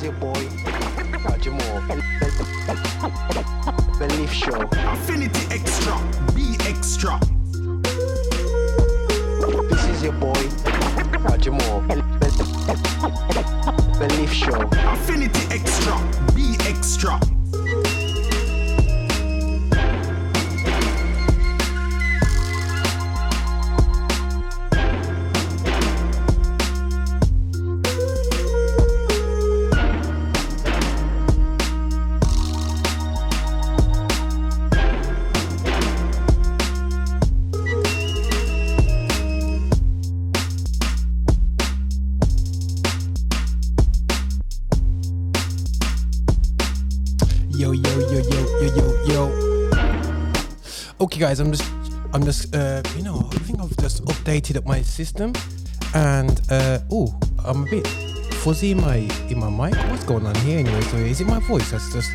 is your boy, Moore. Belief Show. Affinity Extra, be extra. This is your boy, Moore. Belief Show. Affinity Extra, be extra. System, and uh, oh, I'm a bit fuzzy in my in my mic. What's going on here anyway? So is it my voice that's just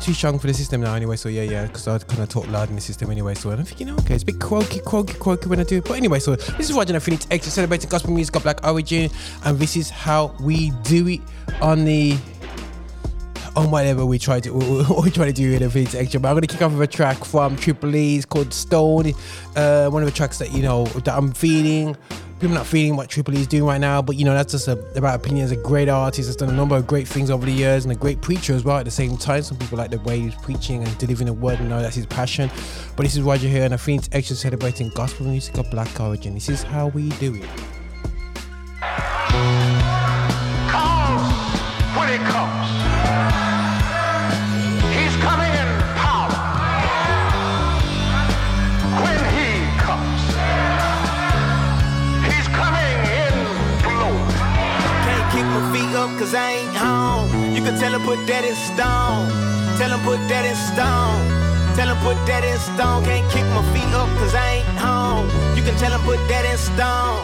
too strong for the system now anyway? So yeah, yeah, because I kind of talk loud in the system anyway. So I'm thinking, okay, it's a bit croaky, croaky, croaky when I do it. But anyway, so this is Roger Phoenix Extra celebrating gospel music of Black origin, and this is how we do it on the on whatever we try to we try to do in a Phoenix Extra. But I'm gonna kick off with a track from Triple E's called Stone. Uh, one of the tracks that you know that I'm feeling. People not feeling what Triple E is doing right now, but you know that's just a, about opinion. As a great artist, has done a number of great things over the years, and a great preacher as well. At the same time, some people like the way he's preaching and delivering the word, and know that's his passion. But this is Roger here, and I think it's Extra celebrating gospel music of Black origin. This is how we do it. comes when it comes. Cause I ain't home. You can tell him put that in stone. Tell him put that in stone. Tell him put that in stone. Can't kick my feet up cause I ain't home. You can tell him put that in stone.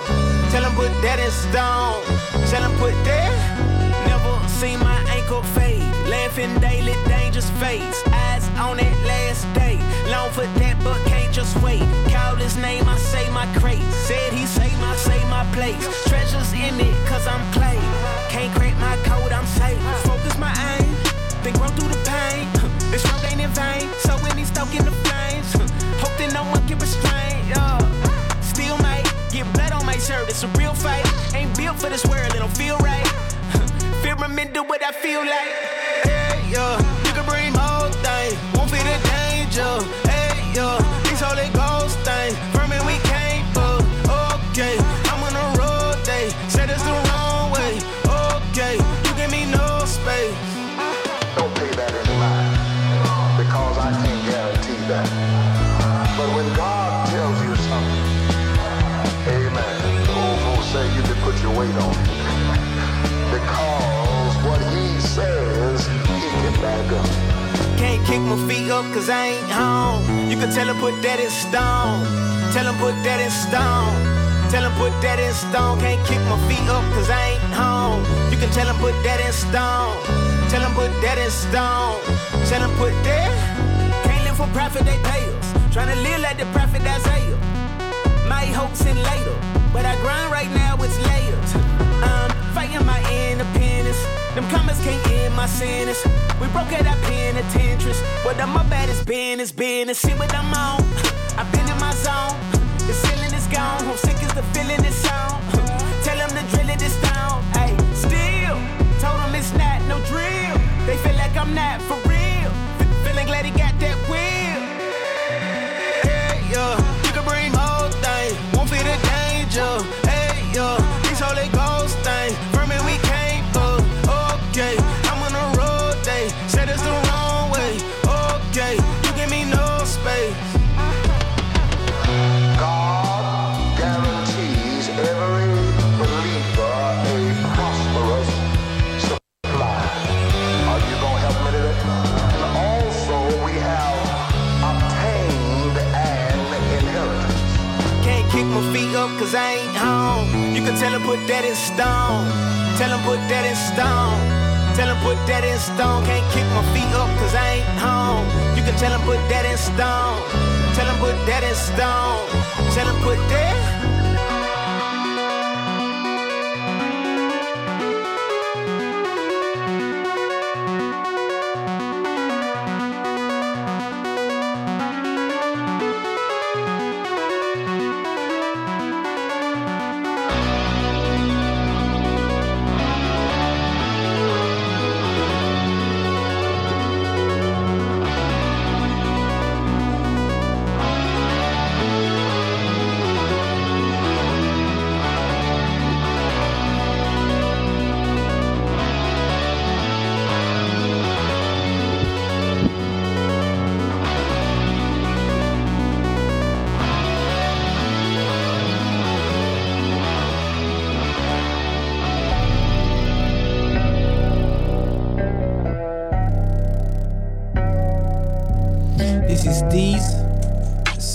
Tell him put that in stone. Tell him put that. Never seen my ankle fade. Laughing daily, dangerous face. On that last day. Long for that, but can't just wait. Call his name, I say my crate. Said he say my, say my place. Treasures in it, cause I'm clay. Can't crack my code, I'm safe. Focus my aim, then grow through the pain. This road ain't in vain, so when he's stoking the flames, hope that no one can restrain. Yeah. Still mate, get blood on my shirt, it's a real fight. Ain't built for this world, it don't feel right. Fear do what I feel like. Hey, yeah, the my feet up cause I ain't home. You can tell him put that in stone. Tell him put that in stone. Tell him put that in stone. Can't kick my feet up cause I ain't home. You can tell him put that in stone. Tell him put that in stone. Tell him put that. Can't live for profit, they pay us. Tryna live like the prophet Isaiah. My hopes in later. But I grind right now, it's layers. I'm fighting my independence. Them comments can't end my sentence. We broke at our penitentiaries. But I'm my baddest business, business. See what I'm on. I've been in my zone. The ceiling is gone. I'm sick as the feeling is on. Tell them to drill it is down. Hey, still. Told them it's not no drill. They feel like I'm not for real. Fe- Feeling glad he got that will. Hey, yeah. You can bring whole thing. Won't feel the danger. Tell him put that in stone. Tell him put that in stone. Tell him put that in stone. Can't kick my feet up cause I ain't home. You can tell him put that in stone. Tell him put that in stone. Tell him put that.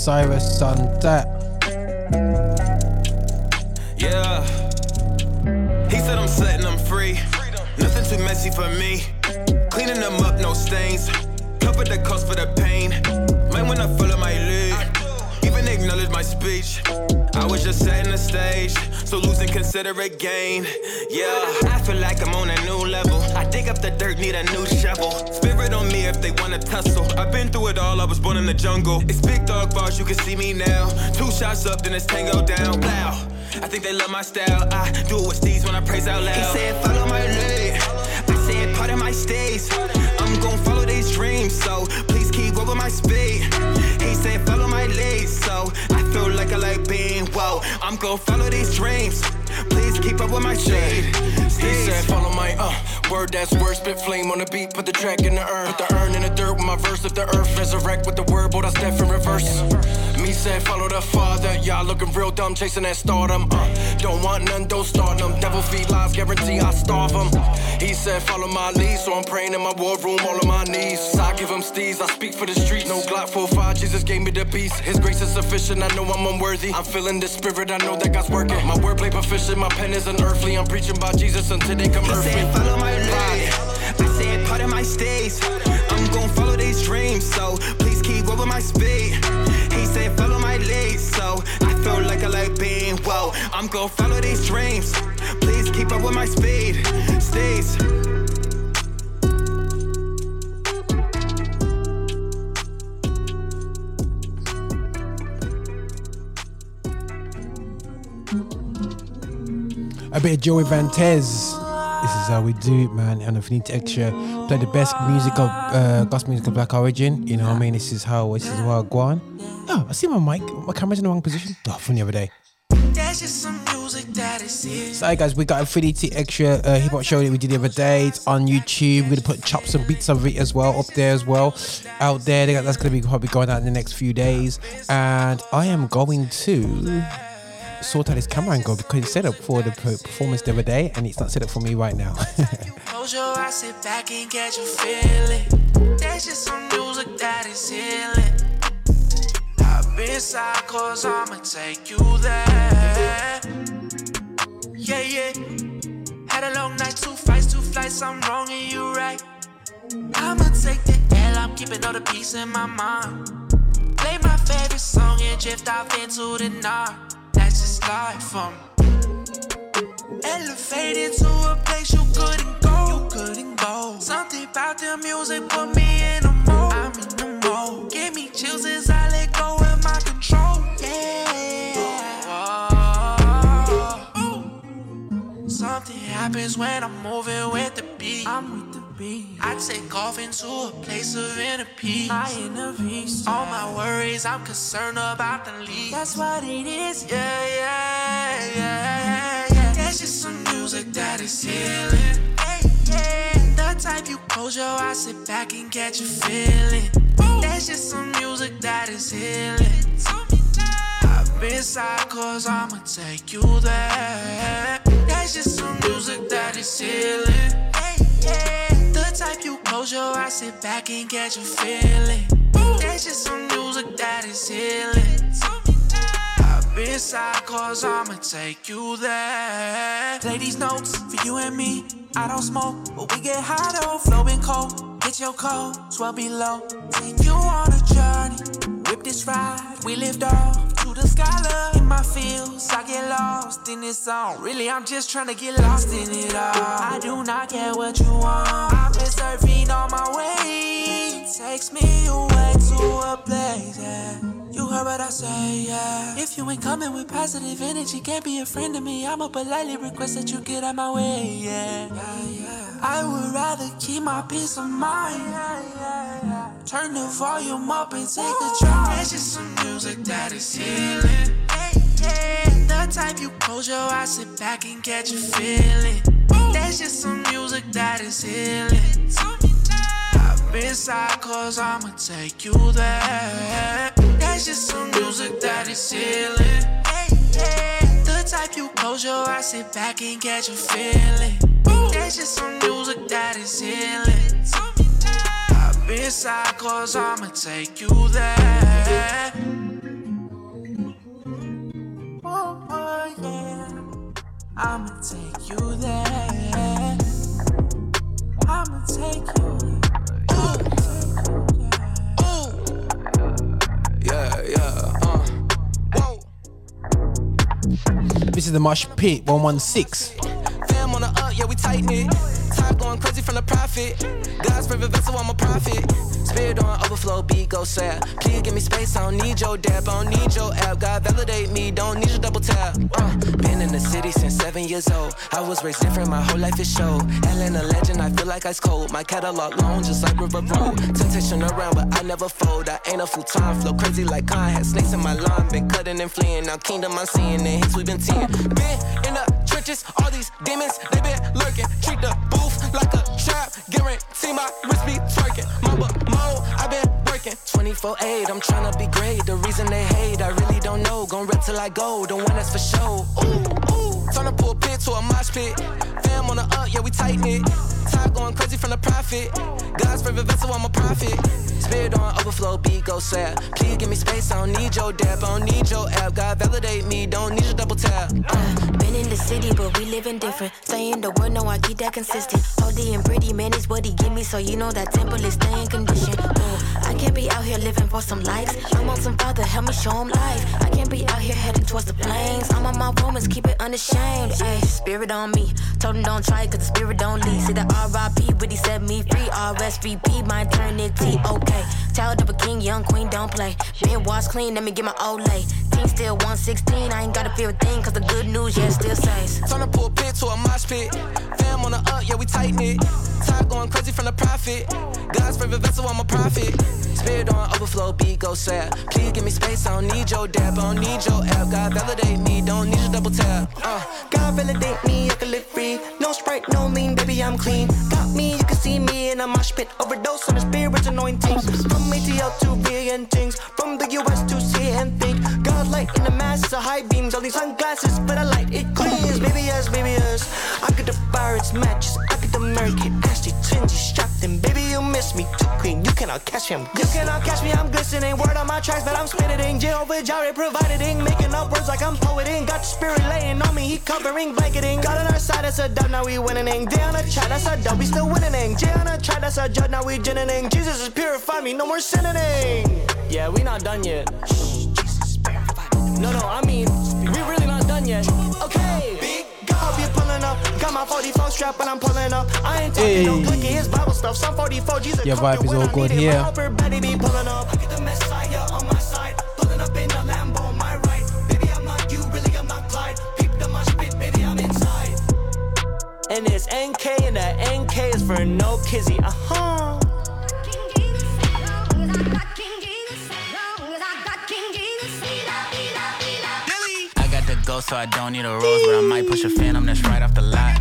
Cyrus that. Yeah. He said I'm setting them free. Nothing too messy for me. Cleaning them up, no stains. Cover the cost for the pain. Mind when I follow my lead. Even acknowledge my speech. I was just setting the stage, so losing considerate gain. Yeah, I feel like I'm on a new level. I dig up the dirt, need a new shovel. Spirit on me if they wanna tussle. I've been through it all, I was born in the jungle. It's big dog bars, you can see me now. Two shots up, then it's tango down. Wow. I think they love my style. I do it with Steez when I praise out loud. He said, follow my lead. I said, part of my stage. I'm gon' follow these dreams, so please keep up with my speed. He said, follow my lead, so I feel like I like being, whoa. I'm gon' follow these dreams. Please keep up with my shade. He said, follow my uh word that's word, spit flame on the beat, put the track in the urn. Put the urn in the dirt with my verse, if the earth resurrect with the word, but I step in reverse. Me said, follow the father, y'all looking real dumb, chasing that stardom. Uh, don't want none, don't start them. Devil feed lies, guarantee I starve them. He said, follow my lead, so I'm praying in my war room, all on my knees. I give him steez, I speak for the streets. No Glock 45, Jesus gave me the peace. His grace is sufficient, I know I'm unworthy. I'm feeling the spirit, I know that God's working. My wordplay proficient, my pen is unearthly. I'm preaching about Jesus until they come He earthly. said, follow my lead. I said, part of my stage. I'm gon' follow these dreams, so please keep up with my speed. He said, follow my lead, so I feel like I like being, whoa. I'm gon' follow these dreams. Please keep up with my speed. Stays. A bit of Joey Vantes. This is how we do it, man. And if you need to extra play the best music of uh, gospel music of black origin, you know what I mean? This is how this is how I go on. Oh, I see my mic. My camera's in the wrong position. Oh, from the other day. That's just some music that is it. So, guys, we got 3DT extra uh, hip hop show that we did the other day. It's on YouTube. We're gonna put chops and beats of it as well up there as well. Out there, got- that's gonna be probably going out in the next few days. And I am going to sort out this camera angle because it's set up for the per- performance the other day, and it's not set up for me right now. Close your eyes, sit back and catch a feeling. That's just some music that is healing. I've been side cause I'ma take you there. Yeah, yeah. Had a long night, two fights, two flights, I'm wrong and you right. I'ma take the L, I'm keeping all the peace in my mind. Play my favorite song and drift off into the night. That's just life me. Elevated to a place you couldn't go. You couldn't go. Something about the music put me in a mode. I'm in the mode. Give me chills as I let go of my control. Yeah. Ooh. Something happens when I'm moving with the beat. I'm beat. I take off into a place of inner peace. My inner peace. All my worries, I'm concerned about the lead. That's what it is. Yeah, yeah, yeah, yeah. That's just some music that is healing. Hey, yeah. The type you close your eyes, sit back and catch a feeling. That's just some music that is healing. I've been side cause I'ma take you there. That's just some music that is healing. Hey, yeah. Close your eyes, sit back and catch a feeling. That's just some music that is healing. I've been side cause I'ma take you there. Play these notes for you and me. I don't smoke, but we get high though. Flowing cold, get your coat, swell below. Take you on a journey. Whip this ride, we lift off the. Love. In my fields, I get lost in this song. Really, I'm just trying to get lost in it all. I do not care what you want. I've been surfing on my way. Takes me away to a place. Yeah. You heard what I say, yeah. If you ain't coming with positive energy, can't be a friend to me. I'ma politely request that you get out my way, yeah. yeah, yeah. I would rather keep my peace of mind. Yeah, yeah, yeah. Turn the volume up and take a drive. It's just some music that is healing. Yeah. The type you close your eyes, sit back and catch a feeling. That's just some music that is healing. I've been side cause I'ma take you there. That's just some music that is healing. The type you close your eyes, sit back and catch a feeling. That's just some music that is healing. I've been cause I'ma take you there. I'ma take you there. I'ma take you. Yeah, yeah, uh. Whoa. This is the Mosh Pit 116. Fam on the up, yeah, we tighten it. Top going crazy from the profit. God's favorite vessel, I'm a prophet. Spirit on overflow, beat go sad. Please give me space, I don't need your dap, I don't need your app. God validate me, don't need your double tap. Uh, been in the city since seven years old. I was raised different, my whole life is show. Atlanta legend, I feel like ice cold. My catalog long, just like River Road. Temptation around, but I never fold. I ain't a full time flow, crazy like Khan. Had snakes in my line, been cutting and fleeing. Now kingdom I'm seeing, the hits we been teeing. Been in the trenches, all these demons, they been lurking. Treat the booth like a trap, guarantee my wrist be twerking. Mamba mo, I been working 24-8, I'm tryna be great. The reason they hate, I really don't know. Gon' rep till I go, the one that's for show. Ooh, ooh, turn a pool pit to a mosh pit. Fam on the up, yeah, we tighten it. Top going crazy from the profit. God's favorite vessel, I'm a prophet. Spirit on overflow, beat go sad. Please give me space, I don't need your dap, I don't need your app. God validate me, don't need your double tap. Uh. Been in the city, but we living different. Saying the word, no, I keep that consistent. Holy and pretty, man, is what he give me, so you know that temple is staying conditioned. Oh, I can't be out here living for some likes. I'm on some father, help me show him life. I can't be out here heading towards the plains. I'm on my Romans, keep it unashamed. Ay, spirit on me. Told him don't try, cause the spirit don't lead. See the RIP, but he set me free. RSVP, my eternity, okay. Child of a king, young queen, don't play. Been washed clean, let me get my Olay. Team still 116, I ain't gotta fear a thing, cause the good news, yeah, still says. Turn a pool pit to a mosh pit. Fam on the up, yeah, we tighten it. Top going crazy from the profit. God's favorite vessel, I'm a prophet. Spirit on overflow, beat go sad. Please give me space, I don't need your dap, I don't need your app. God validate me, don't need your double tap. Uh. God validate me, I can live free. No sprite, no lean, baby, I'm clean. Got me, you can see me in a mosh pit. Overdose on the spirit's anointing. From ATL to VA and things. From the US to see and think. God light in the masses of high beams. All these sunglasses, but I light it cleans. Baby, yes, baby, yes. I could devour its matches. I could American, nasty, tingy, strapped in. You miss me too clean. You cannot catch him. You cannot catch me, I'm glistening. Word on my tracks, but I'm spitting. Jehovah Jireh providing. Making up words like I'm poeting. Got the spirit laying on me, he covering, blanketing. God on our side, that's a dub, now we winning. Day on a try, that's a dub, we still winning. J on a try, that's a judge, now we ginning. Jesus has purified me, no more sinning. Yeah, we not done yet. No, 44 strap, but I'm pulling up. I ain't talking no Hey. clicky, his Bible stuff. Some 44 Jesus. Your vibe is all good here. My upper body be pulling up. I get the Messiah on my side. Pulling up in the Lambo on my right. Baby, I'm not you, really, I'm not Clyde. Peep the mosh pit, baby, I'm inside. And it's NK, and the NK is for no kizzy. Uh huh. I got the ghost, so I don't need a rose, but I might push a phantom that's right off the lot.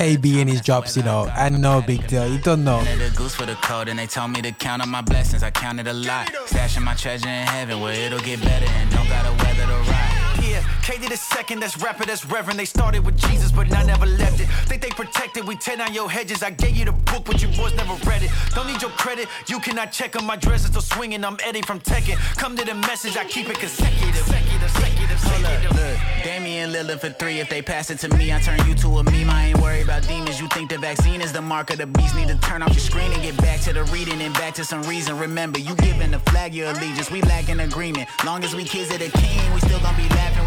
KB in his drops, you know, and no big deal. You don't know. The goose for the code, and they told me to count on my blessings. I counted a lot. Stashing my treasure in heaven where it'll get better and don't gotta weather the ride. Yeah, KD the second, that's rapper, that's reverend. They started with Jesus, but I never left it. Think they protected, we tear down your hedges. I gave you the book, but you boys never read it. Don't need your credit, you cannot check on my dress, it's still swinging. I'm Eddie from Tekken. Come to the message, I keep it consecutive. Consecutive, consecutive, Hold up, look. Damian Lillard for three. If they pass it to me, I turn you to a meme. I ain't worried about demons. You think the vaccine is the mark of the beast. Need to turn off your screen and get back to the reading and back to some reason. Remember, you giving the flag your allegiance. We lack an agreement. Long as we kids of the king, we still gonna be laughing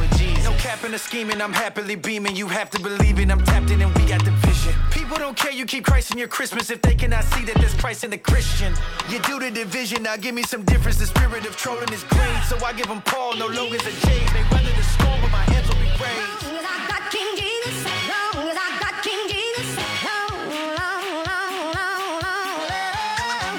with Jesus. No cap in the scheming, I'm happily beaming. You have to believe it, I'm tapped in and we got the vision. People don't care, you keep Christ in your Christmas if they cannot see that there's Christ in the Christian. You do the division, now give me some difference. The spirit of trolling is great, so I give them Paul, no logos or James. They weather the storm, but my hands will be raised.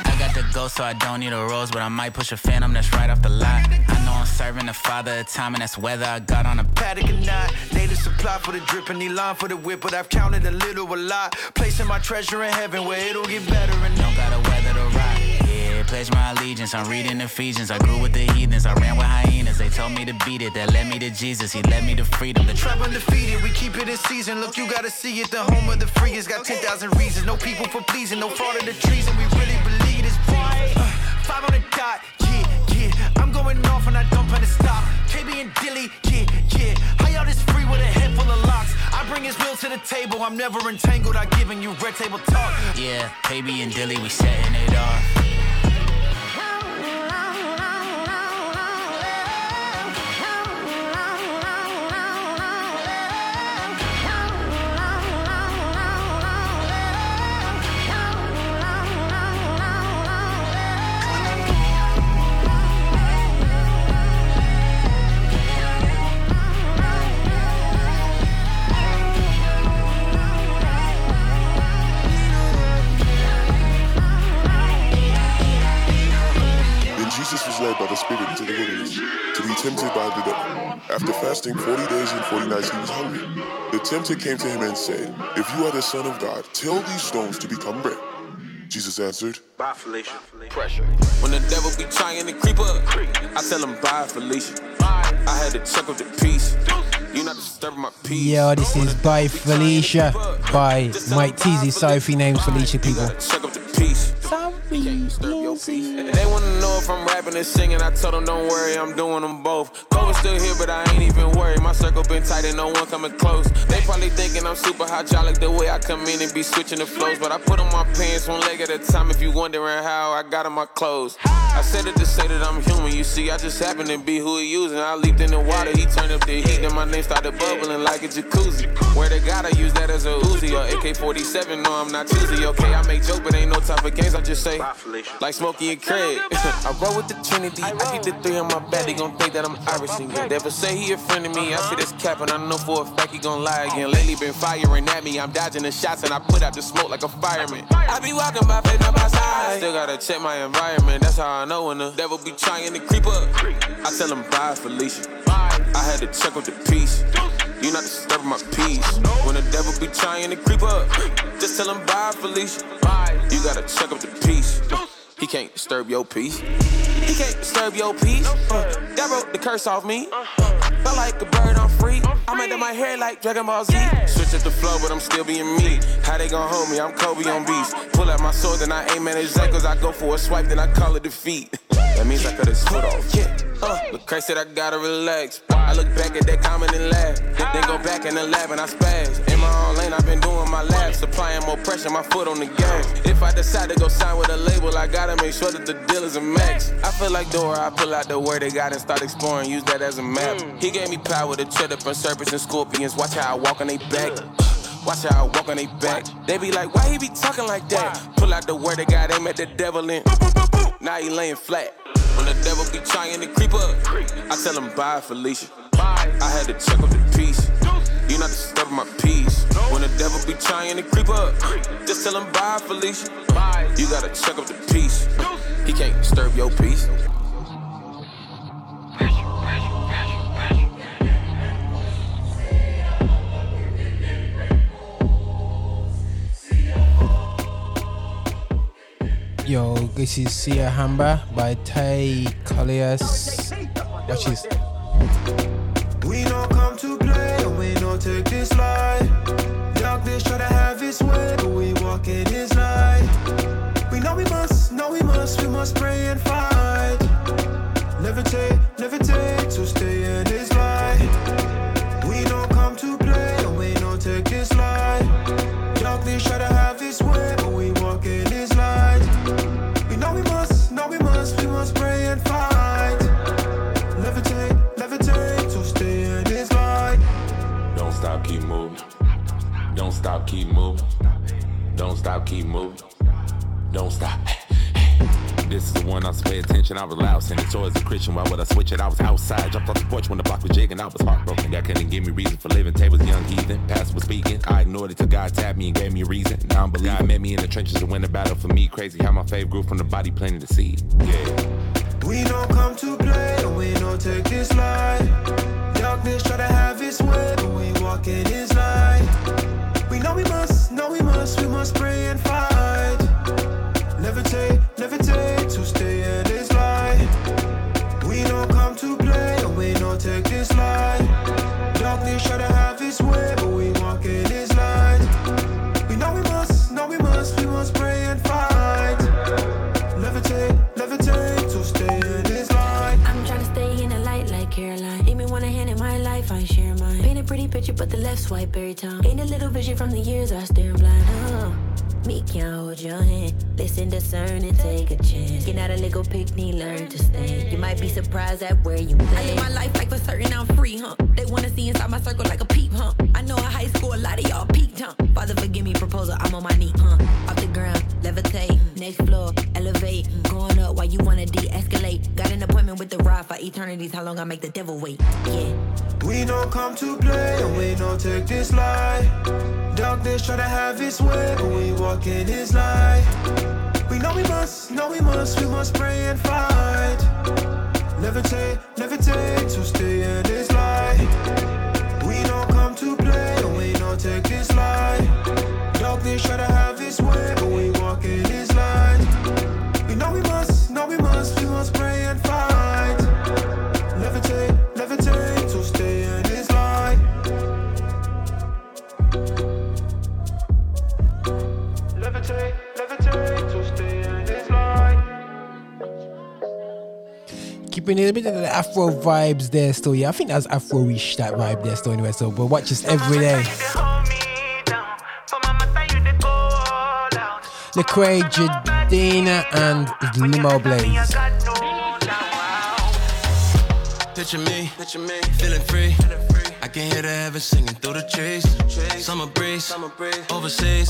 I got the ghost, so I don't need a rose, but I might push a phantom that's right off the lot. I serving the father of time, and that's whether I got on a Patek or not, native supply for the drip and line for the whip, but I've counted a little a lot. Placing my treasure in heaven where it'll get better and don't gotta weather the ride. Yeah, pledge my allegiance. I'm reading Ephesians. I grew with the heathens. I ran with hyenas. They told me to beat it. That led me to Jesus. He led me to freedom. The Trap undefeated, we keep it in season. Look, you gotta see it. The home of the free has got 10,000 reasons. No people for pleasing, no fraud of the treason. We really believe this right. Uh, five on the dot, yeah, yeah. I'm going off and I don't plan to stop. KB and Dilly, yeah, yeah. How y'all this free with a head full of locks? I bring his will to the table, I'm never entangled. I'm giving you red table talk. Yeah, baby and Dilly, we setting it off. Tempted by the devil. After fasting 40 days and 40 nights, he was hungry. The tempter came to him and said, If you are the Son of God, tell these stones to become bread. Jesus answered, Bye, Felicia. Pressure. When the devil be trying to creep up, I tell him bye, Felicia. I had to chuck up the piece. You not disturbing my peace. Yo, this is by Felicia by Mike Teezy. Sophie names Felicia people. Up. They wanna know if I'm rapping and singing. I told them, don't worry, I'm doing them both. COVID's still here, but I ain't even worried. My circle been tight and no one coming close. They probably thinking I'm super hydraulic the way I come in and be switching the flows. But I put on my pants one leg at a time. If you wondering how I got on my clothes, I said it to say that I'm human. You see, I just happen to be who he using. I leaped in the water, he turned up the heat, then my name started bubbling like a jacuzzi. Where the God, I use that as a Uzi or AK-47. No, I'm not choosy. Okay, I make joke, but ain't no type of games. I just say, like Smokey and Craig. I roll with the Trinity. I keep the three on my back. They gon' think that I'm Irish again. Never say he a friend of me. I see this cap and I know for a fact he gon' lie again. Lately been firing at me. I'm dodging the shots and I put out the smoke like a fireman. I be walking by faith on my side. Still gotta check my environment. That's how I know when the devil be trying to creep up. I tell him bye, Felicia. I had to check with the piece. You not disturbing my peace. When the devil be trying to creep up, just tell him bye, Felicia. You gotta check up the peace. He can't disturb your peace. He can't disturb your peace. Uh, that wrote the curse off me. Felt like a bird, I'm free. I'm under my hair like Dragon Ball Z. Switch up the flow, but I'm still being me. How they gon' hold me? I'm Kobe on beast. Pull out my sword, then I aim at his ankles. I go for a swipe, then I call it defeat. That means I cut his foot off. Yeah. Uh, but Christ said I gotta relax. I look back at that comment and laugh. Then, go back in the lab and I spaz. In my own lane, I've been doing my lab. Supplying more pressure, my foot on the gas. If I decide to go sign with a label, I gotta make sure that the deal is a max. I feel like Dora, I pull out the word they got and start exploring. Use that as a map. He gave me power to tread up on serpents and scorpions. Watch how I walk on they back. Watch how I walk on they back. They be like, why he be talking like that? Pull out the word they got, aim at the devil in. now he laying flat. When the devil be trying to creep up, I tell him bye, Felicia. I had to check up the piece. You not disturbing my peace. When the devil be trying to creep up, just tell him bye, Felicia. You gotta check up the piece. He can't disturb your peace. Yo, this is Siyahamba by Tay Colliers. Watch this. We don't come to play, and we don't take this life. Darkness try to have its way, but we walk in His light. We know we must, know we must, we must pray and fight. Keep moving. Don't stop, keep moving. Don't stop. This is the one I was pay attention. I was loud, sending towards a Christian. Why would I switch it? I was outside, jumped off the porch when the block was jigging. I was heartbroken. That couldn't give me reason for living. Tay was young heathen. Pastor was speaking. I ignored it till God tapped me and gave me a reason. Now I'm believing. God met me in the trenches to win the battle for me. Crazy how my faith grew from the body planting the seed. Yeah. We don't come to play, we don't take this life. Darkness try to have its way, but we walk in His light. Must, we must, we must pray and fight. Levitate, levitate but the left swipe every time. Ain't a little vision from the years I stare blind. Uh, me can't hold your hand. Listen, discern, and take a chance. Get out a Lego picnic, learn to stand. You might be surprised at where you land. I live my life like for certain I'm free, huh? They wanna see inside my circle like a peep, huh? I know in high school a lot of y'all peaked, huh? Father, forgive me, proposal, I'm on my knee, huh? Off the ground, levitate, next floor, elevate. Going up while you wanna de-escalate. Got an appointment with the rod for eternities. How long I make the devil wait? Yeah. We don't come to play and we don't take this life. Darkness try to have its way, but we walk in his light. We know we must, know we must, we must pray and fight. Levitate, levitate to stay in his light. We don't come to play and we don't take this life. Darkness try to have its way, Keeping a bit of the Afro vibes there still, yeah. I think that's Afro-ish that vibe there still anyway. So, but watch this every day. Lecrae, Jadina, and Limoblaze. Picture me, picture me, feeling free. I can hear the heavens singing through the trees. Summer breeze, overseas.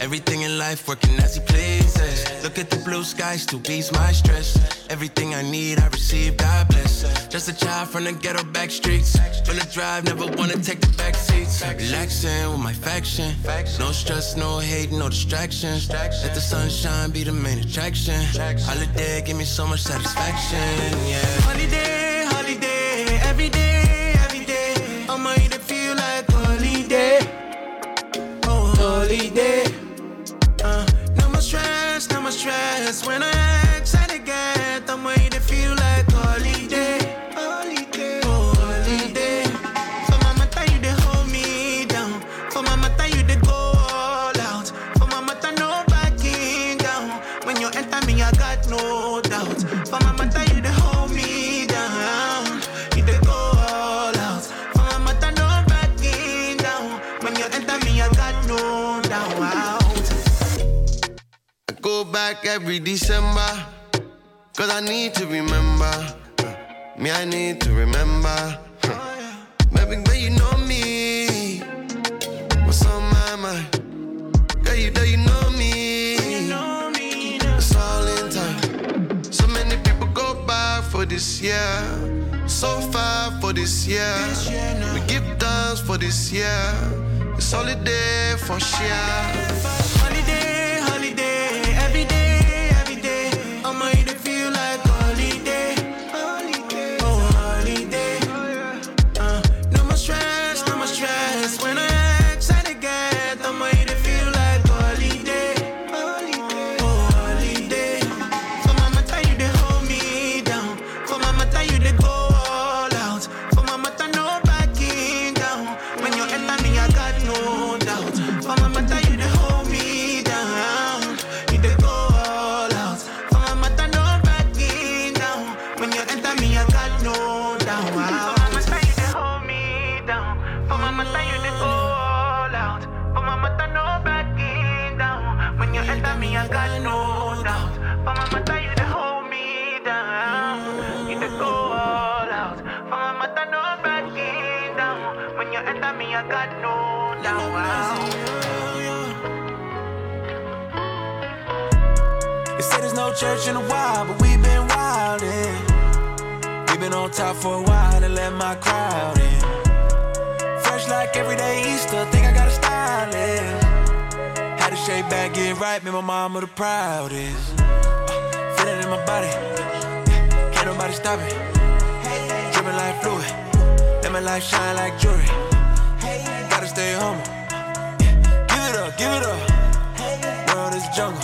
Everything in life working as he pleases. Look at the blue skies to ease my stress. Everything I need, I receive, God bless. Just a child from the ghetto back streets. Full of drive, never wanna take the back seats. Relaxing with my faction. No stress, no hate, no distractions. Let the sunshine be the main attraction. Holiday give me so much satisfaction, yeah. Holiday, holiday, every day, every day. I'ma eat it feel like holiday. Oh, holiday. Every December. Cause I need to remember. Me, I need to remember. Baby, girl, you know me. What's on my mind? Girl, you know you know me. It's all in time. So many people go by for this year. So far for this year. We give thanks for this year. It's holiday for sure. Holiday, holiday, Got no doubt. They say there's no church in a while, but we've been wildin'. We've been on top for a while and let my crowd in. Fresh like everyday Easter, think I got a stylist. Had to shake back, get right, make my mama the proudest. Uh, feel it in my body, can't nobody stop it. Dripping like fluid, let my life shine like jewelry. Stay humble, give it up, give it up. World is jungle.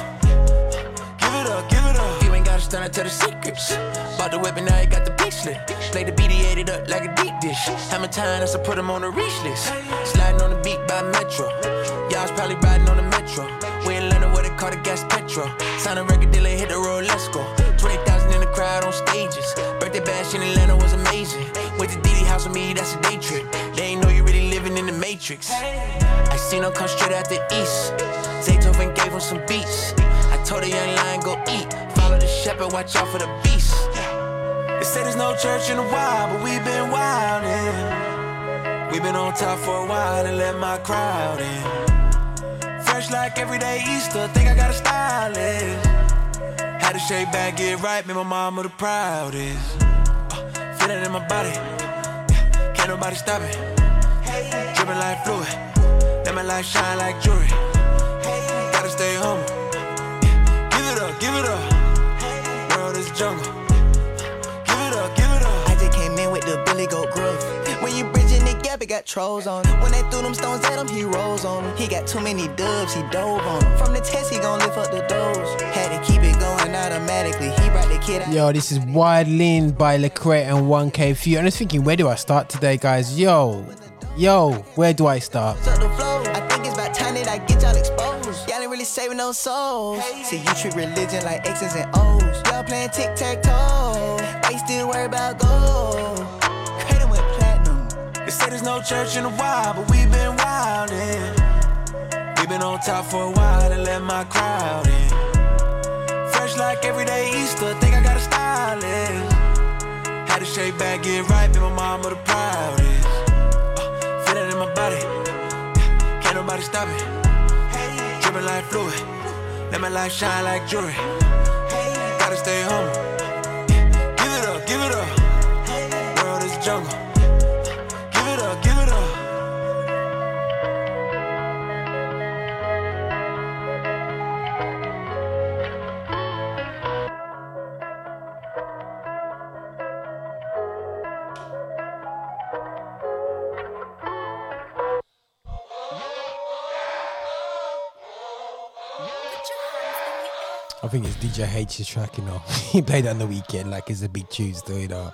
Give it up, give it up. You ain't gotta stand up to the secrets. Bought the weapon, now you got the big slip. The he ate it up like a deep dish. How many times I put him on the reach list. Sliding on the beat by Metro. Y'all's probably riding on the Metro. We in London where they call the gas petrol. Sign a record deal and hit the road, let's go. 20,000 in the crowd on stages. Birthday bash in Atlanta was amazing. Went to DD house with me, that's a day trip. Living in the matrix. I seen him come straight out the east. Zaytoven gave him some beats. I told the young lion go eat. Follow the shepherd, watch out for the beast. They say there's no church in the wild, but we've been wildin'. We've been on top for a while and let my crowd in. Fresh like everyday Easter, think I got a stylist. Had to shake back, get right, make my mama the proudest. Uh, feel it in my body, can't nobody stop it. Dripping like fluid, let my light shine like jewelry. Gotta stay humble, yeah, give it up, give it up. World is jungle. Give it up, give it up. I just came in with the Billy Goat Gruff. When you bridging the gap, it got trolls on it. When they threw them stones at him, he rose on them. He got too many dubs, he dove on them. From the test, he gon' lift up the doors. Had to keep it going automatically. He brought the kid out. Yo, this is Wild Lean by Lecrae and 1K Phew. And I was thinking, where do I start today, guys? Yo, yo, where do I start? Up the flow. I think it's about time that I get y'all exposed. Y'all ain't really saving no souls. See, you treat religion like X's and O's. Y'all playing tic tac toe. Why you still worry about gold? Cradle went platinum. They say there's no church in a while, but we've been wildin'. We've been on top for a while and let my crowd in. Fresh like everyday Easter, think I got a stylist. Had to shake back, get right, make my mama the stop it. Dripping like fluid, let my light shine like jewelry. Gotta stay humble, think it's DJ H's track, you know. he played on the weekend like it's a big Tuesday, you know.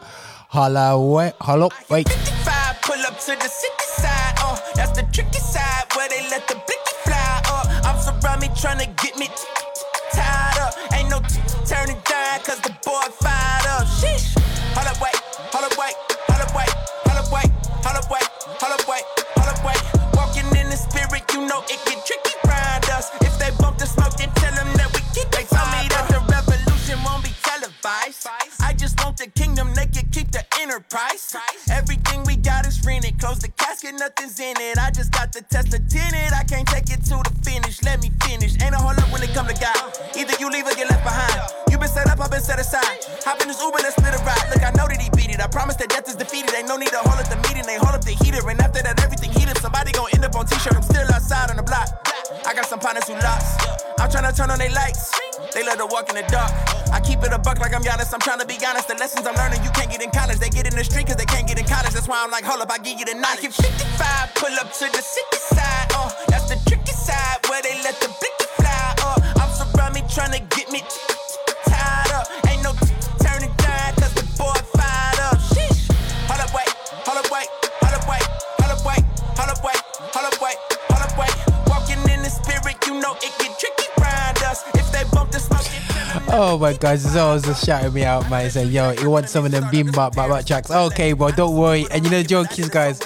Holla, wait, holla, wait. Five, pull up to the city side, uh, that's the tricky side where they let the blicky fly up. I'm me trying to get me tied up. Ain't no turning down cause the boy the enterprise. Everything we got is rented. Close the casket, nothing's in it. I just got the Tesla tinted. I can't take it to the finish. Let me finish. Ain't a whole up when it come to God. Either you leave or get left behind. You been set up, I've been set aside. Hop in this Uber, let's split a ride. Look, I know that he beat it. I promise that death is defeated. Ain't no need to hold up the meeting. They hold up the heater. And after that, everything heat up. Somebody gon' end up on t-shirt. Outside on the block. I got some partners who lost. I'm tryna turn on their lights. They let her walk in the dark. I keep it a buck like I'm Giannis. I'm tryna be honest. The lessons I'm learning, you can't get in college. They get in the street cause they can't get in college. That's why I'm like, hold up, I give you the knife. I get 55, pull up to the city side. Uh, that's the tricky side where they let the blicky fly. Uh, I'm surround me tryna get me spirit, you Oh my god, Zo's just shouting me out, man. Saying, yo, he wants some of them beam bop tracks. Okay, bro, don't worry. And you know the joke is, guys,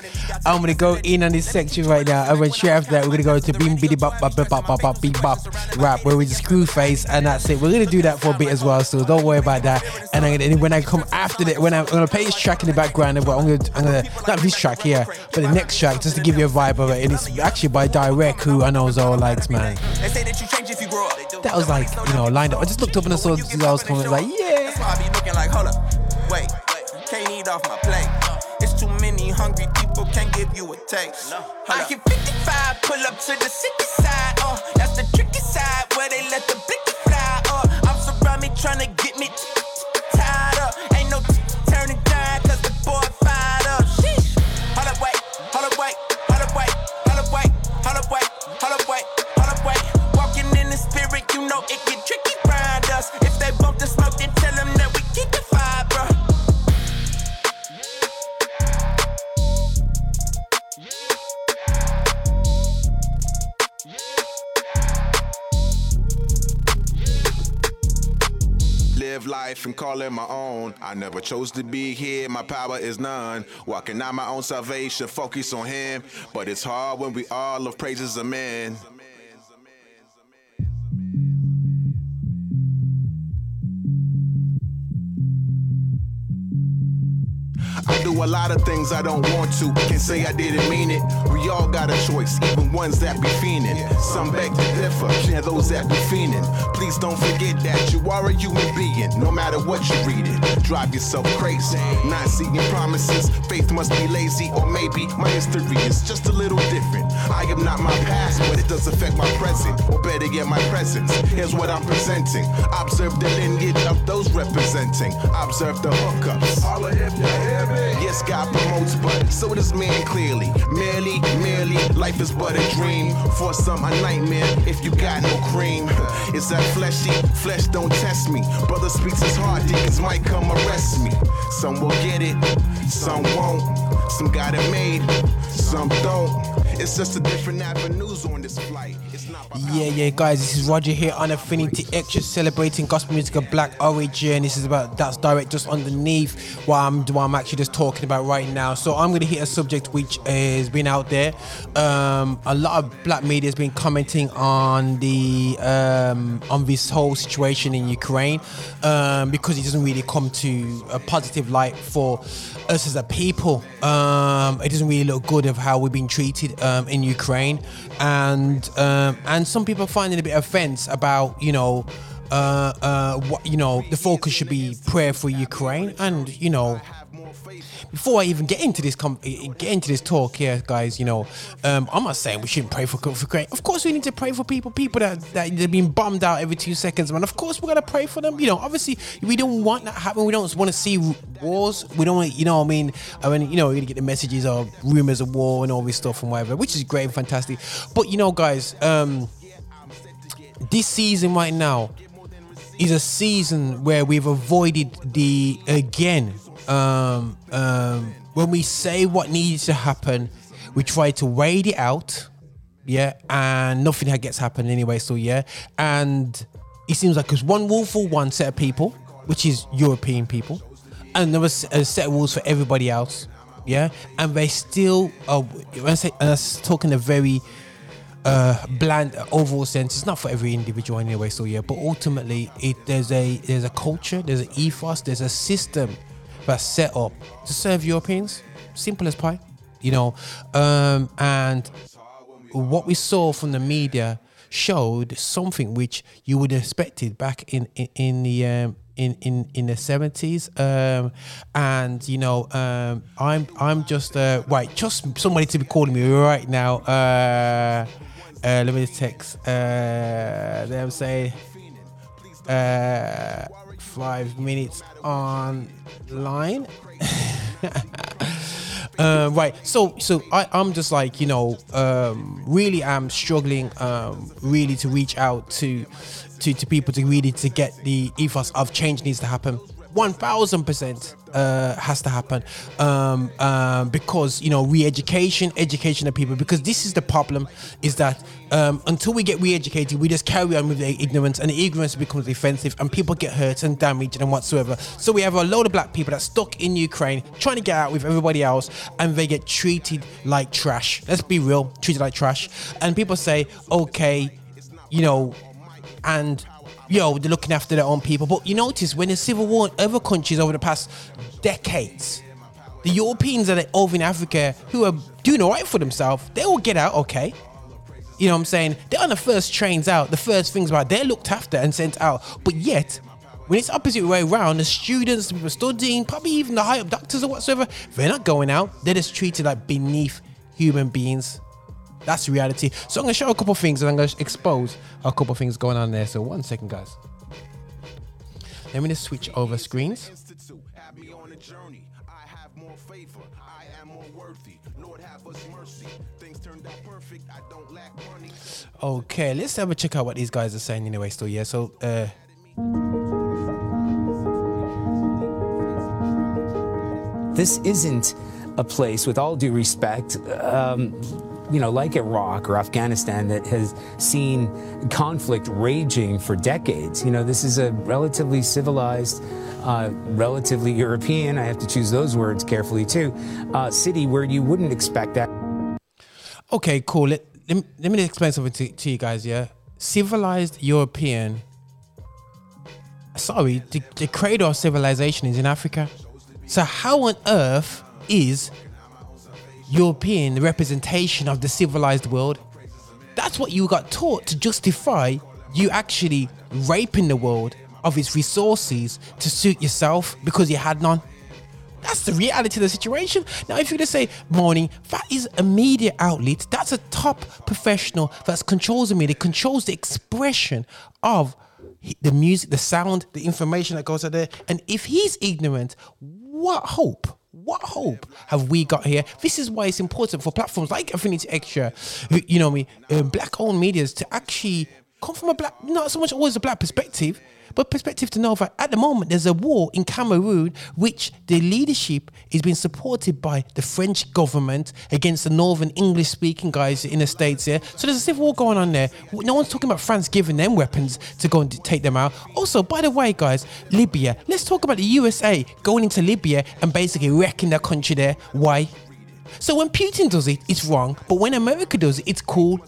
I'm gonna go in on this section right now. And then straight after that, we're gonna go to beam biddy bop bop bop bop bop bop rap where we just screw face and that's it. We're gonna do that for a bit as well, so don't worry about that. And I'm gonna, when I come after that, when I'm, I'm gonna play this track in the background, well, I'm gonna, I'm gonna not this track here, but the next track just to give you a vibe of it. And it's actually by Direct, who I know Zoe likes, man. They say that change if you grow up. That was like, you know, lined up. I just looked up and I saw Zoe's comment, like, yeah. That's why I be looking like, hold up, wait, can't eat off my plate. It's too many hungry people, can't give you a taste. I hit 55, pull up to the city side. Uh, that's the tricky side where they let the blicky fly. Uh, I'm surround me tryna get life and call it my own. I never chose to be here, my power is none. Walking out my own salvation, focus on Him. But it's hard when we all love praises of men. Do a lot of things I don't want to. Can't say I didn't mean it. We all got a choice, even ones that be fiending. Some beg to differ, yeah, those that be fiending. Please don't forget that you are a human being, no matter what you read it. Drive yourself crazy, not seeing promises. Faith must be lazy, or maybe my history is just a little different. I am not my past, but it does affect my present, or better yet, my presence. Here's what I'm presenting. Observe the lineage of those representing. Observe the hookups. Holla if you hear me. Yes, God promotes, but so does man clearly. Merely, merely, life is but a dream. For some, a nightmare if you got no cream. It's that fleshy, flesh don't test me. Brother speaks his heart, deacons might come arrest me. Some will get it, some won't. Some got it made, some don't. It's just a different avenues on this flight. Yeah, yeah, guys, this is Roger here on Affinity Extra celebrating gospel music of black origin. This is about that's direct just underneath what I'm, what I'm actually just talking about right now. So I'm to hit a subject which has been out there. Um, a lot of black media has been commenting on the um, on this whole situation in Ukraine um, because it doesn't really come to a positive light for us as a people. Um, it doesn't really look good of how we've been treated um, in Ukraine, and um, and some people finding a bit of offense about you know. Uh, uh, what you know, the focus should be prayer for Ukraine, and you know, before I even get into this com- get into this talk here, guys, you know, um, I'm not saying we shouldn't pray for for Ukraine. Of course, we need to pray for people, people that that they're being bombed out every two seconds, man. Of course, we're gonna pray for them. You know, obviously, we don't want that happen. We don't want to see wars. We don't want, you know, I mean, I mean, you know, you're gonna get the messages of rumors of war and all this stuff and whatever, which is great and fantastic. But you know, guys, um, this season right now is a season where we've avoided the again um, um, when we say what needs to happen, we try to wait it out, yeah, and nothing gets happened anyway. So yeah, and it seems like there's one rule for one set of people, which is European people, and there was a set of rules for everybody else, yeah, and they still, when I say, and I'm talking a very uh, bland overall sense. It's not for every individual anyway. So yeah, but ultimately, it there's a there's a culture, there's an ethos, there's a system that's set up to serve Europeans. Simple as pie, you know. Um, and what we saw from the media showed something which you would have expected back in in, in the um, in, in, in the 70s um, and you know um, I'm I'm just uh, right just somebody to be calling me right now uh, uh, let me text uh, them say uh, five minutes online. Uh, right so so I, i'm just like you know um, really am struggling um, really to reach out to to to people to really to get the ethos of change needs to happen 1000% uh, has to happen um, um, because you know re-education education of people because this is the problem is that um, until we get re-educated we just carry on with the ignorance and the ignorance becomes offensive and people get hurt and damaged and whatsoever. So we have a load of black people that's stuck in ukraine trying to get out with everybody else and they get treated like trash. Let's be real treated like trash. And people say okay you know and yo, they're looking after their own people. But you notice when the civil war in other countries over the past decades, the Europeans that are over in Africa who are doing all right for themselves, they all get out okay. You know what I'm saying? They're on the first trains out, the first things about they're looked after and sent out. But yet, when it's opposite way around, the students, the people studying, probably even the high up doctors or whatsoever, they're not going out. They're just treated like beneath human beings. That's reality. So I'm gonna show a couple things and I'm gonna expose a couple things going on there. So one second, guys. Let me just switch over screens. Okay, let's have a check out what these guys are saying anyway. So yeah, so uh This isn't a place, with all due respect, um, you know, like Iraq or Afghanistan that has seen conflict raging for decades. You know, this is a relatively civilized, uh, relatively European, I have to choose those words carefully too, uh, city where you wouldn't expect that. Okay, cool. Let, let, me, let me explain something to, to you guys, yeah? Civilized European. Sorry, the, the cradle of civilization is in Africa. So, how on earth is European representation of the civilized world? That's what you got taught to justify you actually raping the world of its resources to suit yourself because you had none. That's the reality of the situation. Now, if you're gonna say morning, that is a media outlet. That's a top professional that controls the media, controls the expression of the music, the sound, the information that goes out there. And if he's ignorant, what hope? What hope have we got here? This is why it's important for platforms like Affinity Extra, you know me, um, black-owned medias to actually come from a black, not so much always a black perspective, but perspective to know that at the moment there's a war in Cameroon, which the leadership is being supported by the French government against the northern English speaking guys in the States here. So there's a civil war going on there. No one's talking about France giving them weapons to go and take them out. Also, by the way, guys, Libya. Let's talk about the USA going into Libya and basically wrecking their country there. Why? So when Putin does it, it's wrong. But when America does it, it's cool.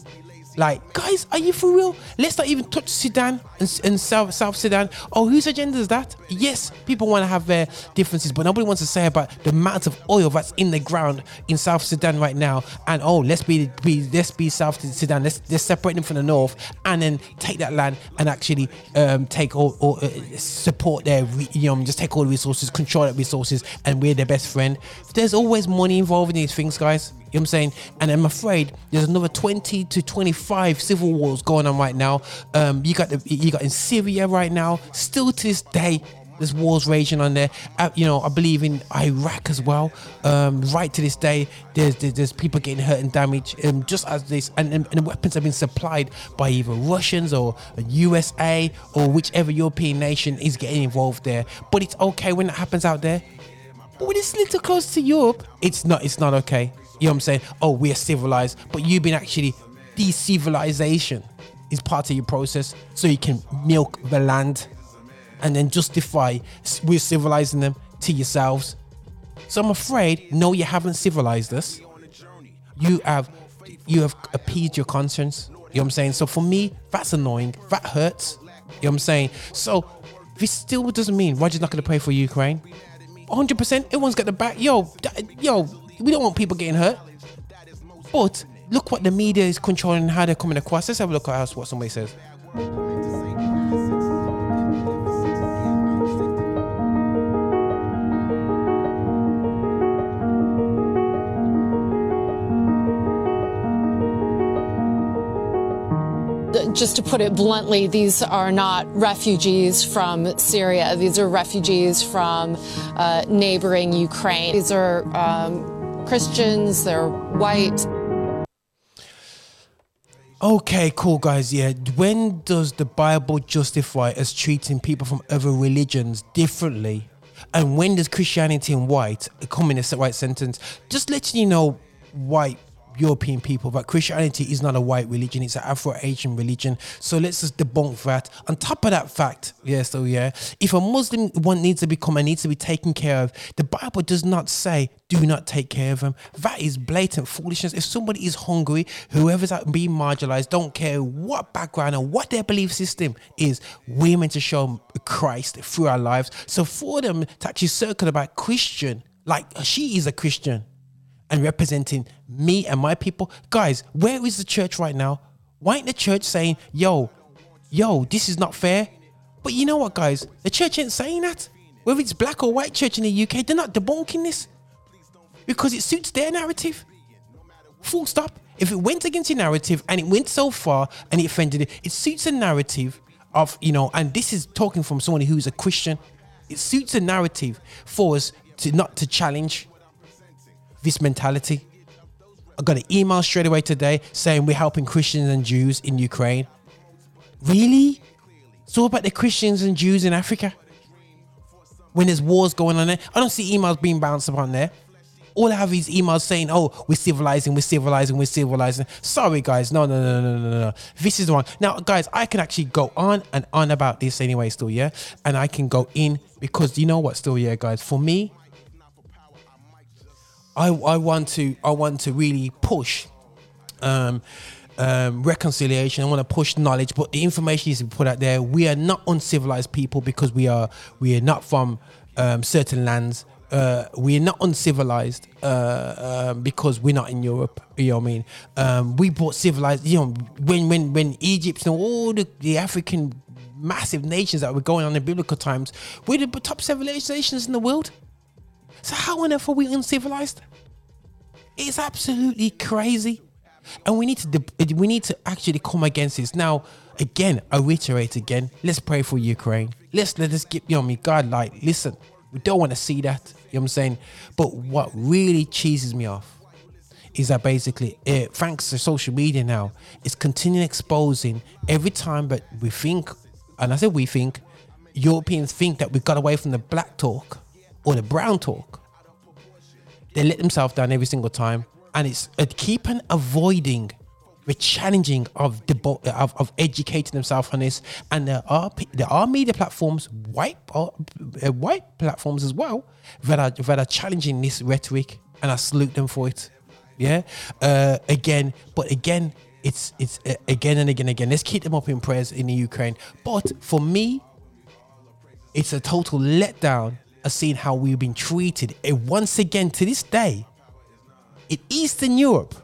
Like, guys, are you for real? Let's not even touch Sudan and, and South South Sudan. Oh, whose agenda is that? Yes, people want to have their differences, but nobody wants to say about the amount of oil that's in the ground in South Sudan right now. And oh, let's be, be let's be South Sudan. Let's let's separate them from the north, and then take that land and actually um, take all, all uh, support their you know just take all the resources, control the resources, and we're their best friend. There's always money involved in these things, guys. You know what I'm saying? And I'm afraid there's another 20 to 25 civil wars going on right now. Um, you got the you got in Syria right now. Still to this day, there's wars raging on there. Uh, you know, I believe in Iraq as well. Um, right to this day, there's there's, there's people getting hurt and damaged. Um, just as this, and, and, and the weapons have been supplied by either Russians or USA or whichever European nation is getting involved there. But it's okay when it happens out there. But when it's a little close to Europe, it's not. It's not okay. You know what I'm saying? Oh, we are civilized, but you've been actually decivilization is part of your process, so you can milk the land, and then justify we're civilizing them to yourselves. So I'm afraid, no, you haven't civilized us. You have, you have appeased your conscience. You know what I'm saying? So for me, that's annoying. That hurts. You know what I'm saying? So this still doesn't mean Roger's not going to pray for Ukraine. 100%. Everyone's got the back. Yo, yo, we don't want people getting hurt. But look what the media is controlling and how they're coming across. Let's have a look at what somebody says. just to put it bluntly, these are not refugees from Syria. These are refugees from uh, neighboring Ukraine. These are um, Christians, they're white. Okay, cool, guys. Yeah, when does the Bible justify us treating people from other religions differently? And when does Christianity and white come in a right sentence? Just letting you know, white European people, that Christianity is not a white religion, it's an Afro Asian religion. So let's just debunk that. On top of that fact, yeah, so yeah, if a Muslim one needs to become and needs to be taken care of, the Bible does not say do not take care of them. That is blatant foolishness. If somebody is hungry, whoever's out being marginalized, don't care what background and what their belief system is, we're meant to show Christ through our lives. So for them to actually circle about Christian, like she is a Christian and representing me and my people. Guys, where is the church right now? Why ain't the church saying, yo, yo, this is not fair? But you know what, guys? The church ain't saying that. Whether it's black or white church in the UK, they're not debunking this because it suits their narrative. Full stop. If it went against your narrative and it went so far and it offended it, it suits a narrative of, you know, and this is talking from someone who's a Christian. It suits a narrative for us to not to challenge this mentality. I got an email straight away today saying we're helping Christians and Jews in Ukraine. Really? So what about the Christians and Jews in Africa? When there's wars going on there, I don't see emails being bounced upon there. All I have is emails saying, "Oh, we're civilizing, we're civilizing, we're civilizing." Sorry, guys, no, no, no, no, no, no, no. This is the one. Now, guys, I can actually go on and on about this anyway, still, yeah, and I can go in because you know what, still, yeah, guys. For me, I I want to I want to really push um, um, reconciliation. I want to push knowledge, but the information needs to be put out there. We are not uncivilized people because we are we are not from um, certain lands. Uh, we are not uncivilized uh, um, because we're not in Europe. You know what I mean? Um, we brought civilized. You know, when when when Egypt and all the, the African massive nations that were going on in biblical times, we're the top civilizations in the world. So how on earth are we uncivilized? It's absolutely crazy, and we need to we need to actually come against this. Now, again, I reiterate again. Let's pray for Ukraine. Let's let us get know me. God, like, listen, we don't want to see that. You know what I'm saying? But what really cheeses me off is that basically, uh, thanks to social media now, it's continuing exposing every time. But we think, and I said we think, Europeans think that we got away from the black talk or the brown talk they let themselves down every single time, and it's keeping avoiding the challenging of the of, of educating themselves on this. And there are there are media platforms, white uh, white platforms as well, that are that are challenging this rhetoric, and I salute them for it. Yeah, uh, again, but again, it's it's uh, again and again and again. Let's keep them up in prayers in the Ukraine. But for me, it's a total letdown of seeing how we've been treated. And once again, to this day, in Eastern Europe,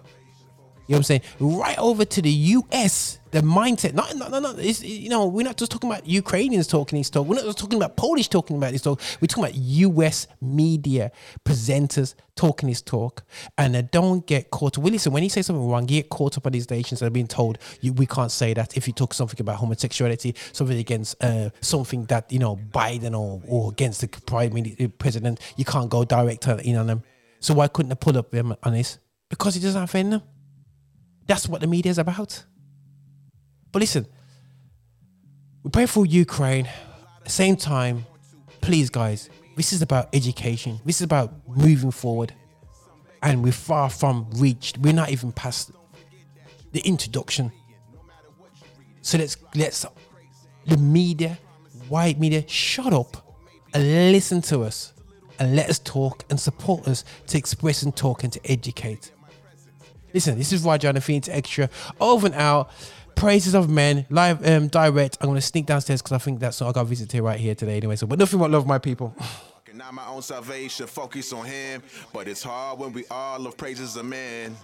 you know what I'm saying? Right over to the US, the mindset. No, no, no, no. It's, you know, we're not just talking about Ukrainians talking this talk. We're not just talking about Polish talking about this talk. We're talking about US media presenters talking this talk. And they don't get caught. Well, listen, when you say something wrong, you get caught up on these nations that are being told we can't say that. If you talk something about homosexuality, something against uh, something that, you know, Biden or, or against the prime president, you can't go direct in on them. So why couldn't they pull up them on this? Because it doesn't offend them. That's what the media is about. But listen, we pray for Ukraine. At the same time, please, guys, this is about education. This is about moving forward. And we're far from reached. We're not even past the introduction. So let's let's the media, white media, shut up and listen to us and let us talk and support us to express and talk and to educate. Listen, this is the Affinity Extra. Over and out. Praises of Men, live, um, direct. I'm gonna sneak downstairs because I think that's what I got visited right here today anyway. So, but nothing but love, my people. Not my own salvation, focus on Him. But it's hard when we all love praises of men.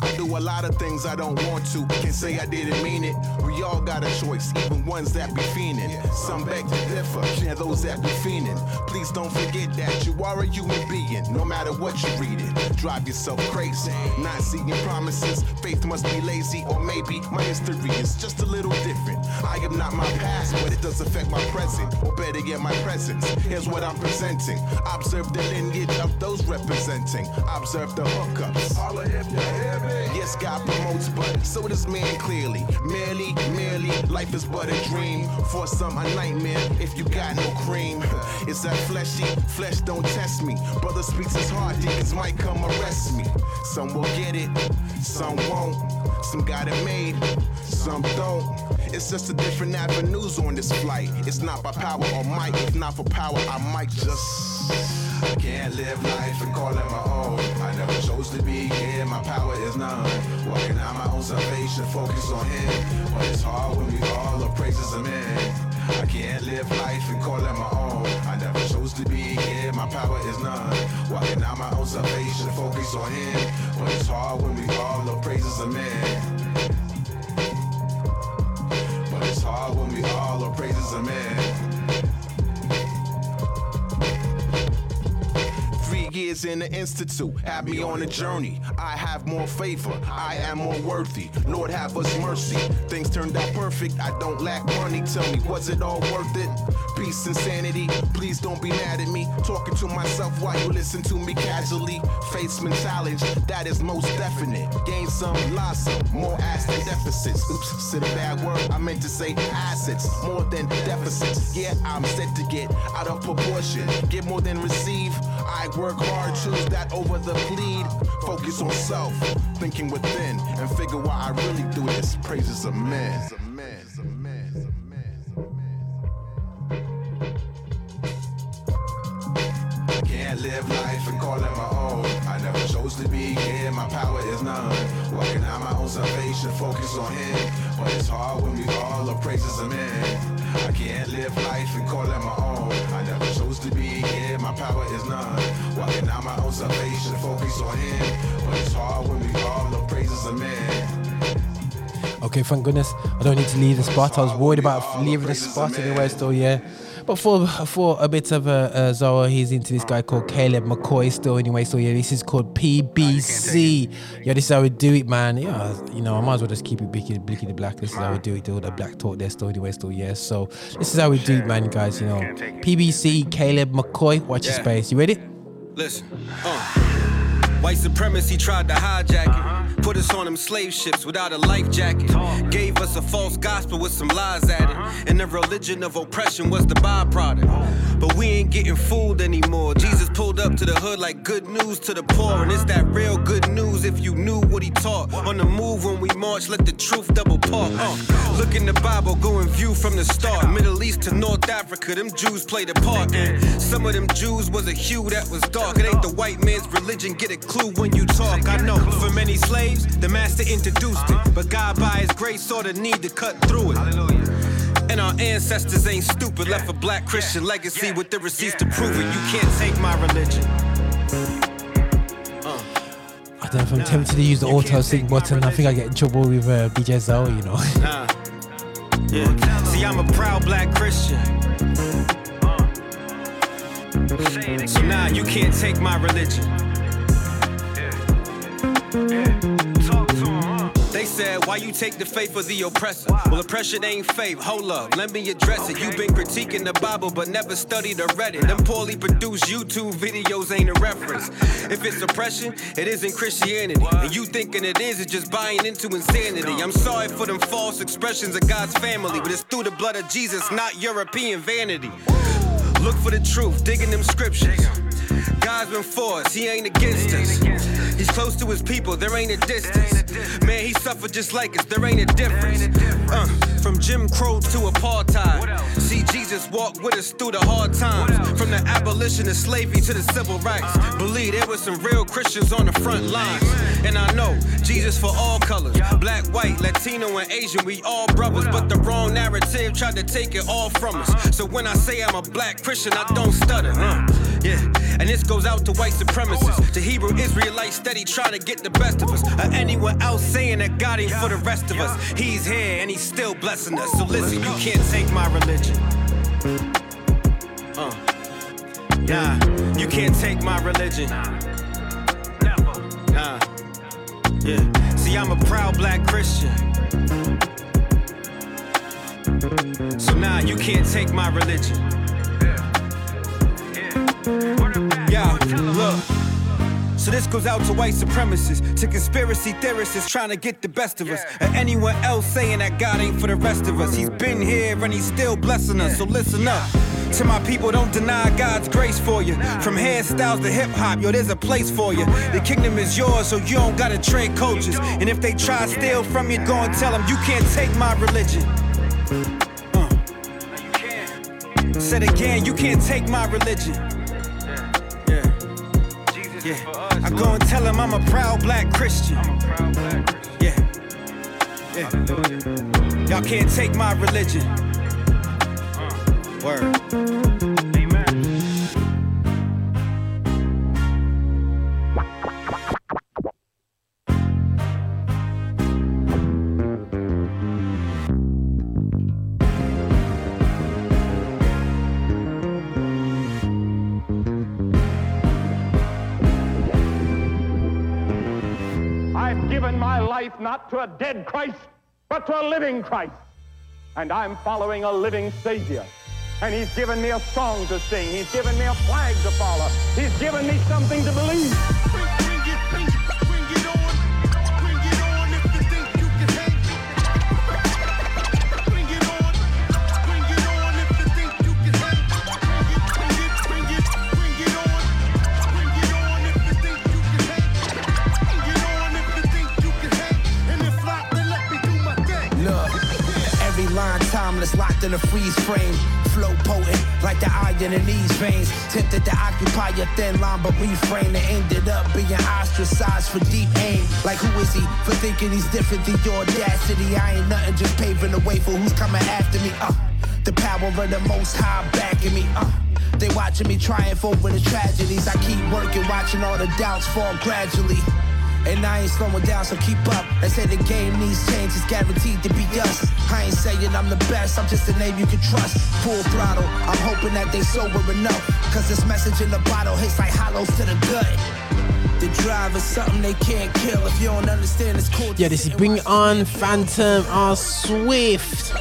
I do a lot of things I don't want to. Can't say I didn't mean it. We all got a choice, even ones that be fiending. Some beg to differ, yeah, those that be fiending. Please don't forget that you are a human being, no matter what you read it. Drive yourself crazy, not seeing promises. Faith must be lazy, or maybe my history is just a little different. I am not my past, but it does affect my present, or better yet, my presence. Here's what I'm presenting. Observe the lineage of those representing. Observe the hookups. Holla if you. Yes, God promotes, but so does man clearly. Merely, merely, life is but a dream. For some, a nightmare if you got no cream. It's that fleshy, flesh don't test me. Brother speaks his heart, deacons might come arrest me. Some will get it, some won't. Some got it made, some don't. It's just a different avenues on this flight. It's not by power or might. If not for power, I might just. I can't live life and call it my own. I never chose to be here, my power is none. Walking out my own salvation, focus on Him. But it's hard when we all are praises of men. I can't live life and call it my own. I never chose to be here, my power is none. Walking out my own salvation, focus on Him. But it's hard when we all are praises of men. But it's hard when we all are praises of men. Years in the institute had me on a journey. I have more favor, I am more worthy. Lord, have us mercy. Things turned out perfect, I don't lack money. Tell me, was it all worth it? Peace and sanity, please don't be mad at me. Talking to myself while you listen to me casually. Face challenge, that is most definite. Gain some, lost some, more ass than deficits. Oops, said a bad word, I meant to say assets, more than deficits. Yeah, I'm set to get out of proportion, get more than receive. I work hard, choose that over the plead. Focus on self, thinking within, and figure why I really do this. Praises of men. Can't live life and call it my own. I never chose to be here, my power is none. Walking out my own salvation, focus on Him. But it's hard when we all are praises of men. I can't live life and call it my own. I never chose to be here, my power is none. Walking out my own salvation, focus on Him. But it's hard when we all are praises of men. Okay, thank goodness I don't need to leave the spot. I was worried about leaving the spot anyway, still, yeah. But for for a bit of a uh, Zoa, he's into this guy called Caleb McCoy still anyway. So yeah, this is called PBC. Yeah, this is how we do it, man. Yeah, you know, I might as well just keep it blicky, blicky the black. This is how we do it. Do all the black talk there still anyway, still yeah. So this is how we do it, man, guys. You know, PBC, Caleb McCoy. Watch your space. You ready? Listen, uh. White supremacy tried to hijack it. Put us on them slave ships without a life jacket. Gave us a false gospel with some lies added. Uh-huh. And the religion of oppression was the byproduct. But we ain't getting fooled anymore. Jesus pulled up to the hood like good news to the poor. And it's that real good news if you knew what he taught. On the move when we march, let the truth double park. Uh. Look in the Bible, go and view from the start. Middle East to North Africa, them Jews played a part. And some of them Jews was a hue that was dark. It ain't the white man's religion, get a clue when you talk. I know for many slaves, the master introduced it. But God, by his grace, saw the need to cut through it. And our ancestors ain't stupid, left a black Christian legacy with the receipts to prove it. You can't take my religion. I don't know if I'm tempted to use the auto sync button. I think I get in trouble with uh, Zoe, you know. Nah. Yeah. See, I'm a proud black Christian. So now you can't take my religion. They why you take the faith of the oppressor? Well, oppression ain't faith. Hold up, let me address it. You've been critiquing the Bible, but never studied or read it. Them poorly produced YouTube videos ain't a reference. If it's oppression, it isn't Christianity. And you thinking it is, it's just buying into insanity. I'm sorry for them false expressions of God's family, but it's through the blood of Jesus, not European vanity. Look for the truth, digging them scriptures. God's been for us, he ain't against us. He's close to his people, there ain't a distance. Man, he suffered just like us, there ain't a difference. Uh, from Jim Crow to apartheid. See Jesus walk with us through the hard times. From the abolition of slavery to the civil rights. Believe there were some real Christians on the front lines. And I know Jesus for all colors. Black, white, Latino, and Asian, we all brothers. But the wrong narrative tried to take it all from us. So when I say I'm a black Christian, I don't stutter. Uh, yeah, and this goes out to white supremacists, to Hebrew Israelites steady trying to get the best of us, or anyone else saying that God ain't for the rest of us. He's here and he's still blessing us. So listen, you can't take my religion. Uh, nah, you can't take my religion. Nah, yeah. See, I'm a proud black Christian. So nah, you can't take my religion. Yeah, look. So this goes out to white supremacists, to conspiracy theorists trying to get the best of us, or anyone else saying that God ain't for the rest of us. He's been here and he's still blessing us. So listen up. To my people, don't deny God's grace for you. From hairstyles to hip hop, yo, there's a place for you. The kingdom is yours, so you don't gotta trade coaches. And if they try to steal from you, go and tell them you can't take my religion. Uh. Said again, you can't take my religion. Yeah. I go and tell him I'm a proud black Christian. Yeah. Yeah. Y'all can't take my religion. Word. To a dead Christ, but to a living Christ. And I'm following a living Savior. And he's given me a song to sing. He's given me a flag to follow. He's given me something to believe. Timeless, locked in a freeze frame. Flow potent, like the iron in these veins. Tempted to occupy your thin line, but refrain and ended up being ostracized for deep aim. Like who is he for thinking he's different than your audacity? I ain't nothing, just paving the way for who's coming after me. Uh, the power of the most high backing me. Uh, they watching me triumph over the tragedies. I keep working, watching all the doubts fall gradually. And I ain't slowing down, so keep up. They say the game needs change, it's guaranteed to be us. I ain't saying I'm the best, I'm just a name you can trust. Full throttle, I'm hoping that they sober enough. Cause this message in the bottle hits like hollows to the gut. The drive something they can't kill if you don't understand it's cool. Yeah, this is Bring On Phantom R Swift.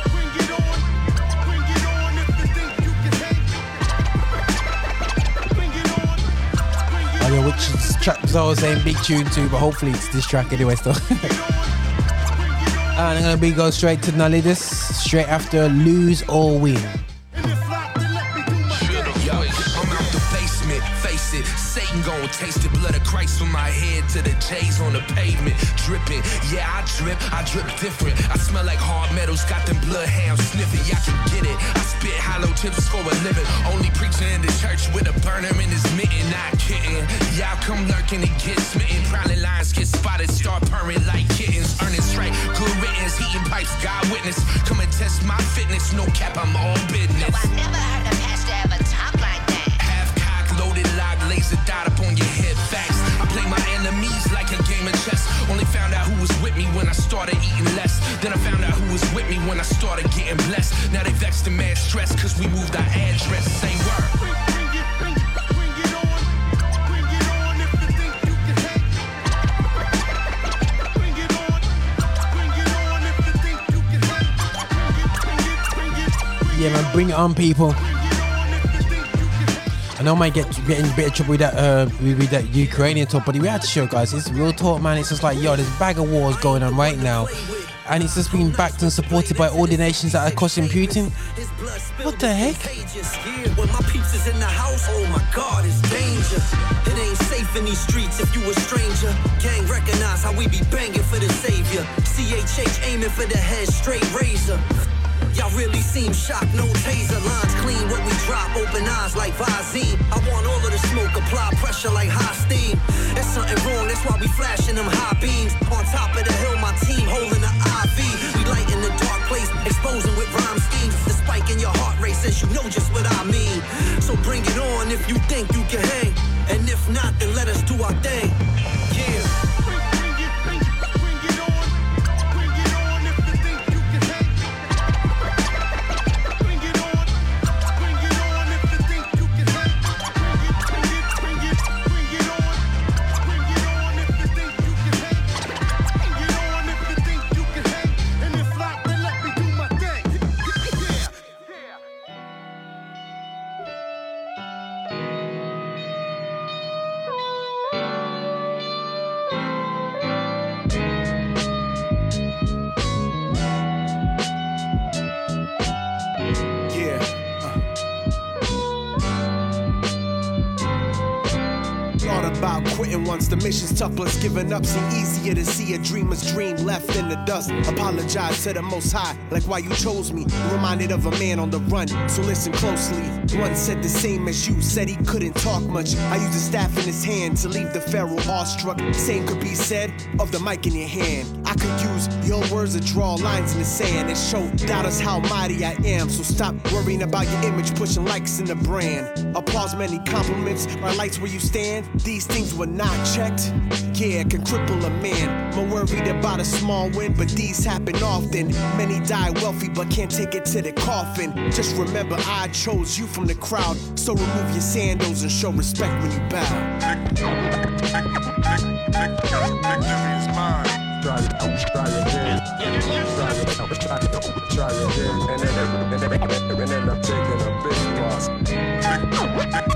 Which track was I was saying big tune to, but hopefully it's this track anyway still. and I'm gonna be go straight to Nalidus, straight after lose or win. The taste the blood of Christ from my head to the J's on the pavement. Dripping, yeah, I drip, I drip different. I smell like hard metals, got them bloodhounds sniffing. Y'all can get it. I spit tips for a living. Only preaching in the church with a burner in his mitten, not kidding. Y'all come lurking and get smitten. Prowling lines get spotted, start purring like kittens. Earning straight, good riddance, heating pipes, God witness. Come and test my fitness, no cap, I'm all business. No, I never heard a pastor ever talk like that. Half cock, loaded lock, laser dot up on your head. Facts. I play my enemies like a game of chess. Only found out who was with me when I started eating less. Then I found out when I started getting blessed. Now they vexed and mad stress cause we moved our address. Same word. Yeah, man, bring it on, people. I know I might get, get in a bit of trouble with that, uh, with, that Ukrainian talk, but we had to show, guys. It's real talk, man. It's just like, yo, there's a bag of wars going on right now, and it's just being backed and supported by all the nations that are costing Putin. What the heck? When my peeps is in the house, oh my god, it's danger. It ain't safe in these streets if you a stranger. Gang recognize how we be banging for the savior. CHH aiming for the head, straight razor. Y'all really seem shocked, no taser lines clean. What we drop, open eyes like Visine. I want all of the smoke, apply pressure like high steam. There's something wrong, that's why we flashing them high beams. On top of the hill, my team holding the IV. We light in the dark place, exposing with rhyme schemes. The spike in your heart rate says you know just what I mean. So bring it on if you think you can hang. And if not, then let us do our thing. Yeah. The mission's tough, plus giving up seem easier to see a dreamer's dream left in the dust. Apologize to the most high, like why you chose me. Reminded of a man on the run, so listen closely. One said the same as you, said he couldn't talk much. I used a staff in his hand to leave the pharaoh awestruck. Same could be said of the mic in your hand. I could use your words to draw lines in the sand and show doubters how mighty I am. So stop worrying about your image, pushing likes in the brand. Applause, many compliments, my lights where you stand. These things were not checked. Yeah, can cripple a man. More worried about a small win, but these happen often. Many die wealthy, but can't take it to the coffin. Just remember, I chose you from the crowd. So remove your sandals and show respect when you bow. Try it, try again. Try it, try it, again. And then, and then, and then.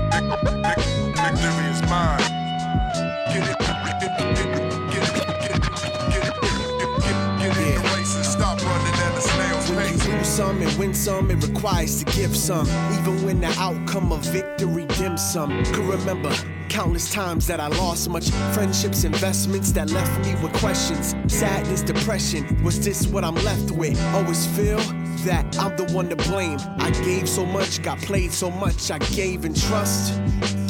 Some and win some, it requires to give some. Even when the outcome of victory dims some. Could remember countless times that I lost much friendships, investments that left me with questions. Sadness, depression. Was this what I'm left with? Always feel that I'm the one to blame. I gave so much, got played so much, I gave in trust.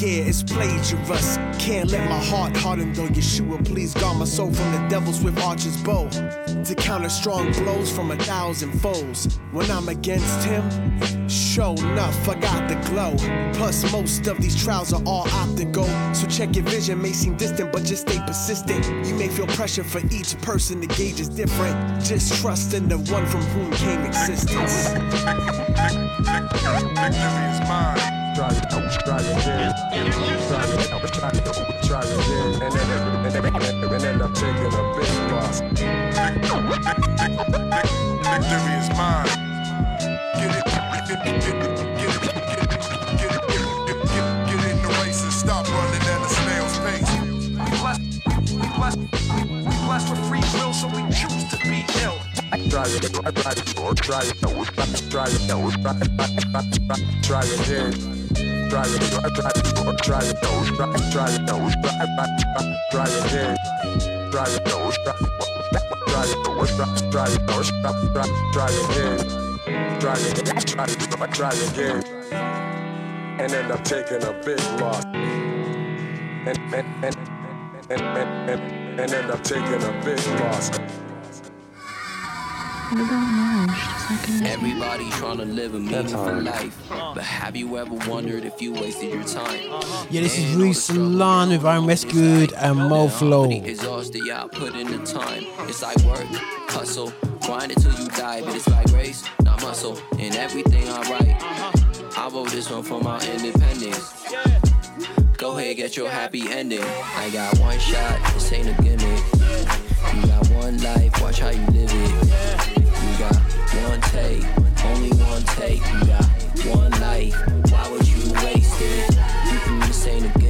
Yeah, it's plagiarous. Can't let my heart harden though. Yeshua, please guard my soul from the devils with archer's bow. To counter strong blows from a thousand foes. When I'm against him, sure enough, I got the glow. Plus, most of these trials are all optical. So check your vision, may seem distant, but just stay persistent. You may feel pressure for each person, the gauge is different. Just trust in the one from whom came existence. Victory is mine. Try it, try it again. Try it, try it, try it again. And then, and then I'm taking a big loss. Victory is mine. Get it, get it, get it, get it, get it, get it, get it, in the race and stop running at the snail's pace. We blessed, we blessed, we blessed with free will, so we choose to be ill. Try it, try it, try it, try it, try it, try it again. Try it, try it, try it, try it, try it, try it, try it again. Try it, try it, try it, try it, try it try again. Try it, try it, try it again. And end up taking a big loss. And and and and and and, and end up taking a big loss. What about marriage? Does that get Everybody trying to live a meaningful life. But have you ever wondered if you wasted your time? Yeah, this is Rue Salon with I'm Rescued and Mo Flow. Exhausted, I put in the time. It's like work, hustle, grind it till you die. But it's like race, not muscle, and everything I write. I wrote this one for my independence. Go ahead, get your happy ending. I got one shot, this ain't a gimmick. You got one life, watch how you live it. You take, only one take. You got one life, why would you waste it? Mm-mm, this ain't a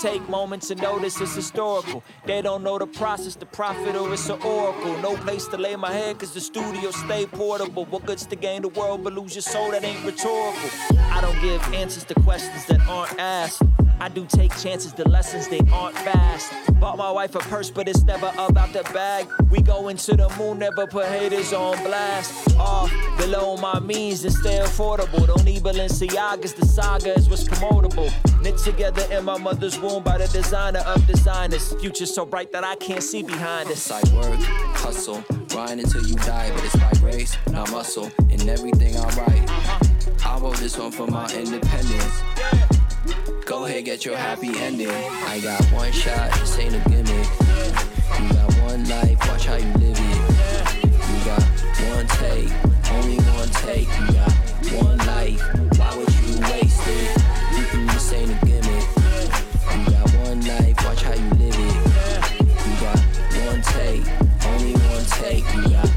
take moments to notice it's historical. They don't know the process, the prophet, or it's an oracle. No place to lay my head, cause the studio stay portable. What good's to gain the world but lose your soul? That ain't rhetorical. I don't give answers to questions that aren't asked. I do take chances, the lessons they aren't fast. Bought my wife a purse, but it's never about the bag. We go into the moon, never put haters on blast. Off below my means and stay affordable. Don't need Balenciagas, the saga is what's promotable. Knit together in my mother's womb by the designer of designers. Future so bright that I can't see behind it. Like work, hustle, grind until you die. But it's like race, not muscle, and everything I write. Uh-huh. I wrote this one for my independence. Go ahead, get your happy ending. I got one shot, this ain't a gimmick. You got one life, watch how you live it. You got one take, only one take. You got one life, why would you waste it? This ain't a gimmick. You got one life, watch how you live it. You got one take, only one take. You got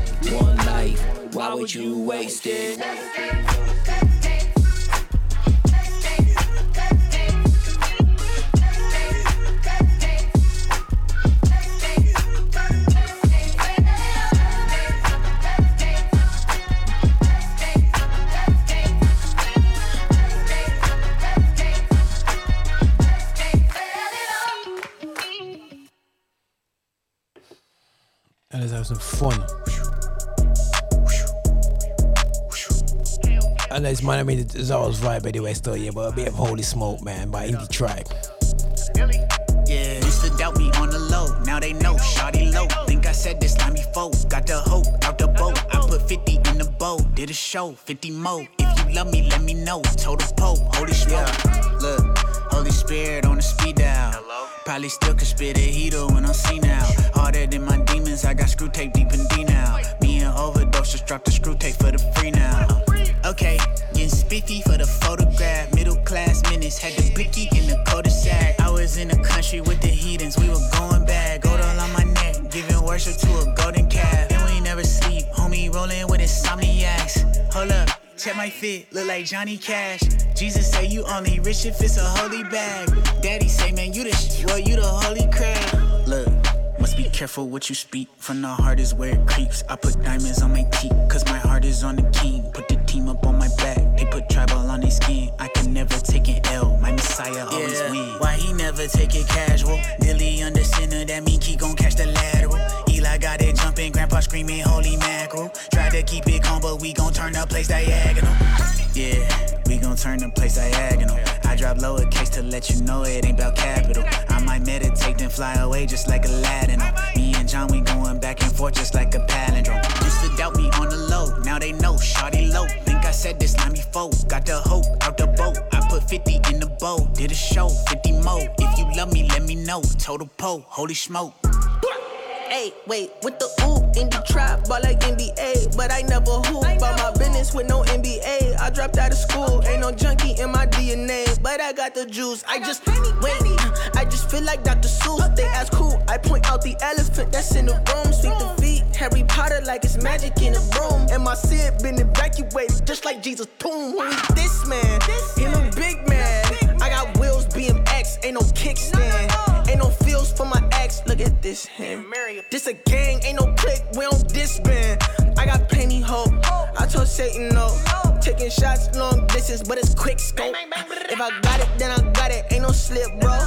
one life, why would you waste it? And let's have some fun. And that's my I mean it's always vibe anyway still yeah, but a bit of holy smoke man by Indie Tribe. Yeah, used to doubt me on the low. Now they know, shawty low. Think I said this time before. Got the hope out the boat. I put 50 in the bowl. Did a show, 50 more. If you love me, let me know. Total Pope, holy smoke. Look, Holy Spirit on the speed dial. Probably still could spit a heater when I'm seen now. Harder than my demons, I got screw tape deep in D now. Me and overdose just dropped the screw tape for the free now. Okay, getting spiffy for the photograph. Middle class minutes, had the blicky in the cul-de-sac. I was in the country with the heathens, we were going bad. Gold all on my neck, giving worship to a golden calf. And we never sleep, homie rolling with insomniacs. Hold up, check my fit, look like Johnny Cash. Jesus say you only rich if it's a holy bag. Daddy say, man, you the sh- well, you the holy crab. Look. Must be careful what you speak. From the heart is where it creeps. I put diamonds on my teeth, cause my heart is on the king. Put the team up on my back. They put tribal on their skin. I can never take an L. My messiah always Yeah. win. Why he never take it casual? Dilly under center, that mean he gon' catch the lateral. Eli got it jumping, grandpa screaming, holy mackerel. Try to keep it calm, but we gon' turn the place diagonal. Yeah, we gon' turn the place diagonal. I drop lowercase to let you know it ain't about capital. I might meditate then fly away just like Aladdin. Me and John, we going back and forth just like a palindrome. Used to doubt me on the low, now they know, shawty low. Think I said this line before, got the hope out the boat. I put 50 in the bowl, did a show, 50 mo. If you love me, let me know. Total po, holy smoke. Hey, wait, with the ooh, the trap, ball like NBA, but I never hoop. About my business with no NBA. I dropped out of school, ain't no junkie in my DNA, but I got the juice. I just wait, I just feel like Dr. Seuss. They ask who, I point out the elephant that's in the room. Sweep the feet, Harry Potter like it's magic in a room. And my Sid been evacuated just like Jesus' tomb. Who is this man? He look big man. Ain't no kickstand, ain't no feels for my ex. Look at this hand. This a gang, ain't no click, we don't disband. I got plenty hope. I told Satan no. Taking shots long distance, but it's quick scope. If I got it, then I got it. Ain't no slip, bro.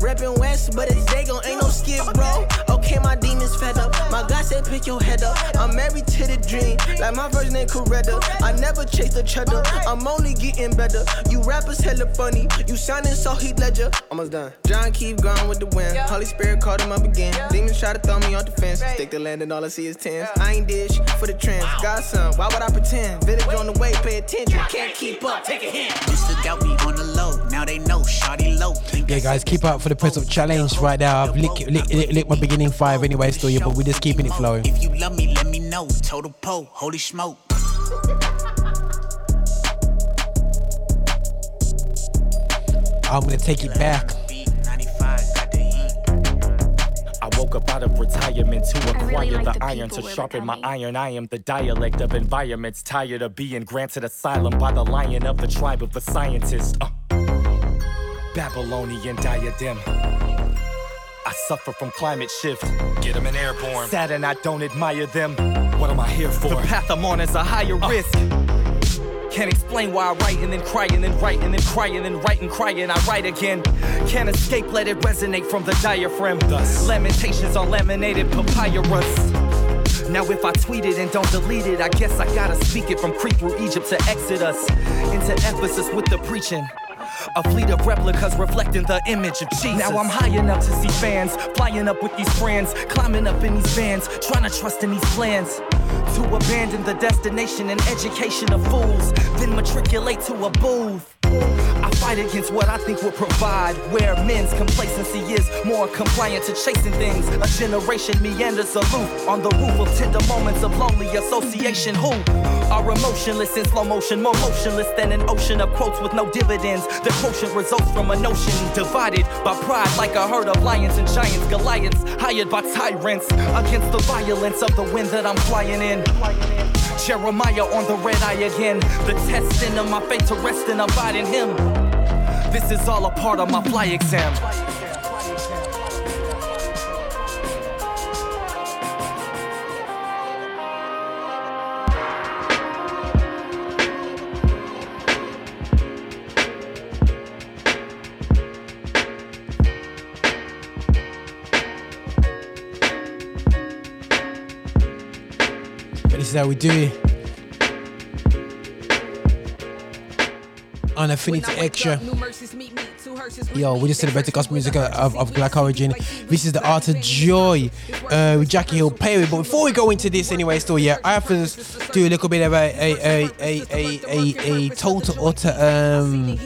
Reppin' West, but it's Dago, ain't no skip, bro. Okay, my demons fed up. My God said, pick your head up. I'm married to the dream, like my first name Coretta. I never chase the cheddar, I'm only getting better. You rappers hella funny, you sounding so Heath Ledger. Almost done. John keep going with the wind. Holy Spirit called him up again. Demons try to throw me off the fence. Stick the land and all I see is tens. I ain't dish for the trends. Godson, why would I pretend? Village on the way, pay attention. Can't keep up, take a hint. Used to doubt me on the low, now they know, shawty low. Think Yeah, guys, keep up for the press up challenge right now. I've licked lick, lick, lick my beginning five anyway, still, yeah, but we're just keeping it flowing. If you love me, let me know. Total po, holy smoke. I'm gonna take it back. I woke up out of retirement to acquire like the, the iron to sharpen my iron. I am the dialect of environments, tired of being granted asylum by the lion of the tribe of the scientist. Uh. Babylonian diadem. I suffer from climate shift. Get them in airborne. Sad and I don't admire them. What am I here for? The path I'm on is a higher uh. risk. Can't explain why I write and then cry and then write and then cry and then write and cry and I write again. Can't escape, let it resonate from the diaphragm. Thus, lamentations on laminated papyrus. Now if I tweet it and don't delete it, I guess I gotta speak it from Crete through Egypt to Exodus. Into Ephesus with the preaching. A fleet of replicas reflecting the image of Jesus. Now I'm high enough to see fans, flying up with these friends, climbing up in these vans, trying to trust in these plans. To abandon the destination and education of fools, then matriculate to a booth. Fight against what I think will provide, where men's complacency is more compliant to chasing things. A generation meanders aloof on the roof of tender moments of lonely association. Who are emotionless in slow motion, more motionless than an ocean of quotes with no dividends. The quotient results from a notion divided by pride, like a herd of lions and giants, Goliaths hired by tyrants against the violence of the wind that I'm flying in. Jeremiah on the red eye again. The testing of my faith to rest and abide in him. This is all a part of my fly exam. This is how we do it. On Affinity Extra. Yo, we just celebrated gospel music of, of black origin. This is the art of joy uh, with Jackie Hill Perry. But before we go into this, anyway, still, yeah, I have to do a little bit of a a a a a, a, a total utter um.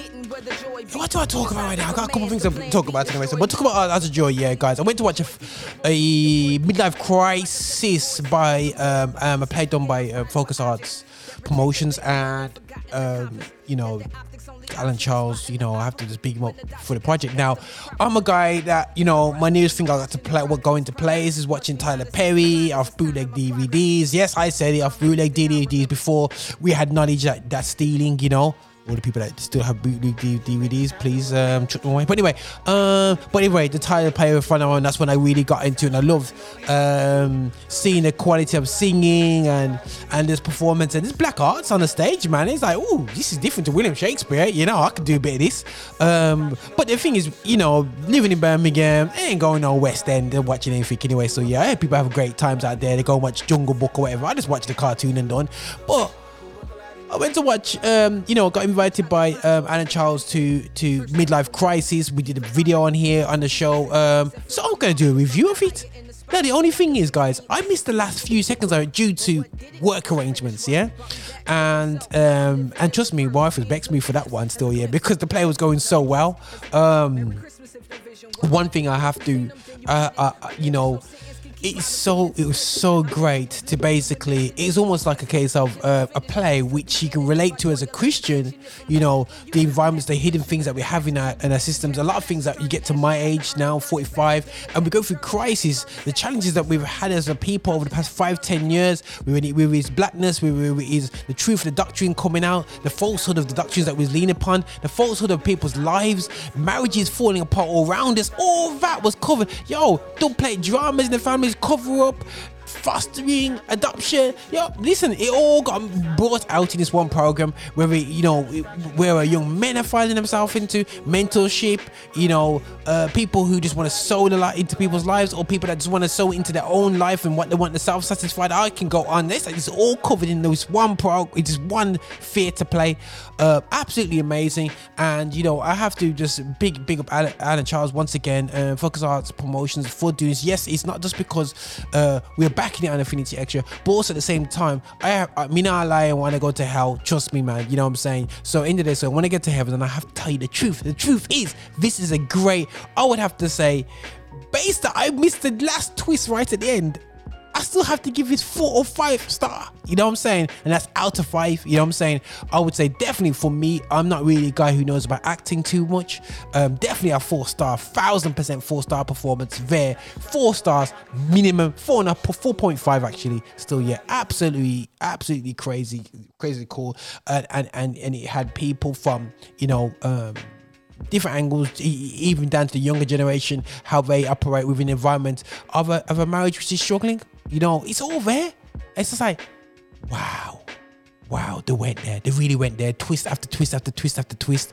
What do I talk about right now? I got a couple of things to talk about anyway. So we'll talk about Art of Joy, yeah, guys. I went to watch a Midlife Crisis by um, um a play done by uh, Focus Arts. Promotions and um, you know Alan Charles, you know, I have to just big him up for the project. Now, I'm a guy that, you know, my newest thing I got to play, what going to plays is watching Tyler Perry. I've bootleg DVDs. Yes, I said it. I've bootleg DVDs before we had knowledge that that's stealing, you know all the people that still have bootleg DVDs, please um, chuck them away. But anyway, um, but anyway, the Tyler Perry front on, that's when I really got into, it. and I loved um, seeing the quality of singing and and this performance and this black arts on the stage, man. It's like, oh, this is different to William Shakespeare. You know, I could do a bit of this. Um, but the thing is, you know, living in Birmingham, I ain't going no West End and watching anything anyway. So yeah, people have great times out there. They go watch Jungle Book or whatever. I just watch the cartoon and done. But I went to watch, um, you know, got invited by um, Alan Charles to to Midlife Crisis. We did a video on here on the show. Um, so I'm to do a review of it. Now, the only thing is, guys, I missed the last few seconds of it due to work arrangements, yeah? And um, and trust me, wife has vexed me for that one still, yeah, because the play was going so well. Um, one thing I have to, uh, uh, you know, it's so it was so great to basically it's almost like a case of uh, a play which you can relate to as a christian you know the environments the hidden things that we have in our, in our systems a lot of things that you get to my age now 45 and we go through crisis the challenges that we've had as a people over the past five ten years with, with his blackness with, with his the truth of the doctrine coming out the falsehood of the doctrines that we lean upon the falsehood of people's lives marriages falling apart all around us all that was covered. Yo don't play dramas in the families cover up fostering, adoption. Yo, listen, it all got brought out in this one program where we, you know, where young men are finding themselves into mentorship, you know, uh, people who just want to sow the light into people's lives, or people that just want to sow into their own life and what they want to self-satisfied. I can go on this. It's all covered in this one program. It's just one theatre play. Uh, absolutely amazing. And you know, I have to just big, big up Alan, Alan Charles once again. Uh, Focus Arts Promotions for doing this. Yes, it's not just because uh, we're backing it on Affinity Extra, but also at the same time, I I mean, I lie and want to go to hell. Trust me, man. You know what I'm saying? So into this, so when I get to heaven, and I have to tell you the truth. The truth is, this is a great. I would have to say, based that I missed the last twist right at the end. I still have to give this four or five star. You know what I'm saying? And that's out of five. You know what I'm saying? I would say definitely for me, I'm not really a guy who knows about acting too much. Um, definitely a four star, thousand percent four star performance there. Four stars minimum, four and a four point five actually. Still, yeah, absolutely, absolutely crazy, crazy cool. And and and, and it had people from you know. Um, different angles, even down to the younger generation, how they operate within the environment of a, of a marriage which is struggling. You know, it's over. It's just like, wow, wow, they went there. They really went there. Twist after twist after twist after twist.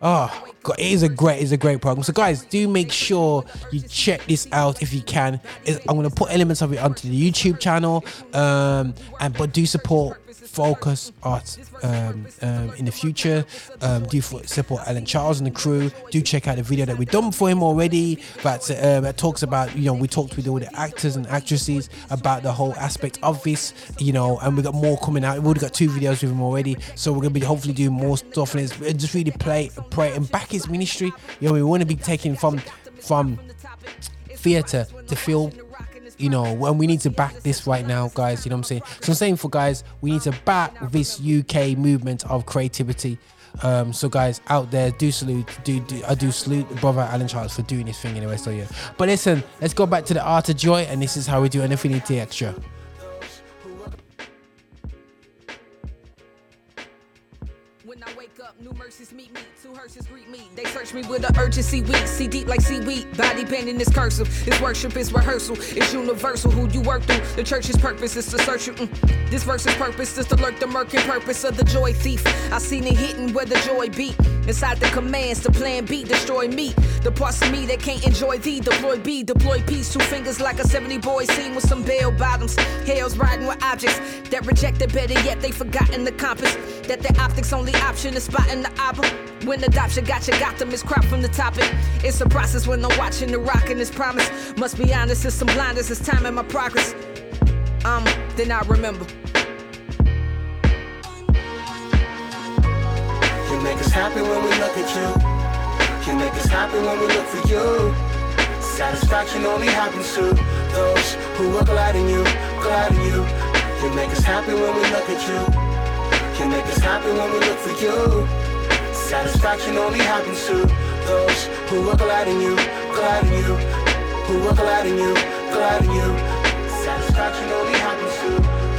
Ah. Oh, God, it is a great, it's a great program. So, guys, do make sure you check this out if you can. It's, I'm gonna put elements of it onto the YouTube channel, um, and but do support Focus Art um, um, in the future. Um, do support Alan Charles and the crew. Do check out the video that we've done for him already. That uh, that talks about you know we talked with all the actors and actresses about the whole aspect of this. You know, and we got more coming out. We've already got two videos with him already, so we're gonna be hopefully doing more stuff and it's, just really play, pray and back his ministry. You know, we want to be taking from from theatre to film you know, when we need to back this right now, guys. You know what I'm saying? So I'm saying for guys, we need to back this UK movement of creativity. Um, so guys out there, do salute, do, do I do salute brother Alan Charles for doing this thing anyway. So yeah, but listen, let's go back to the art of joy, and this is how we do an Affinity Extra. They search me with an urgency weak, see deep like seaweed. Body bending is cursive. It's worship, it's rehearsal. It's universal. Who you work through. The church's purpose is to search you. Mm. This verse's purpose is to lurk the murky purpose of the joy thief. I seen it hitting where the joy beat. Inside the commands, the plan B, destroy me. The parts of me that can't enjoy thee. Deploy B, deploy peace. Two fingers like a 70 boy scene with some bell bottoms. Hell's riding with objects that reject rejected better yet they forgotten the compass. That the optics only option is spotting the album. When adoption got you, got them is crop from the topic. It's a process when I'm watching the rock and this promise. Must be honest, it's some blinders, it's time in my progress. Um, then I remember. You make us happy when we look at you. You make us happy when we look for you. Satisfaction only happens to those who are glad in you, glad in you. You make us happy when we look at you. can make us happy when we look for you. Satisfaction only happens to those who are glad in you, glad in you, who are glad in you, glad in you. Satisfaction only happens to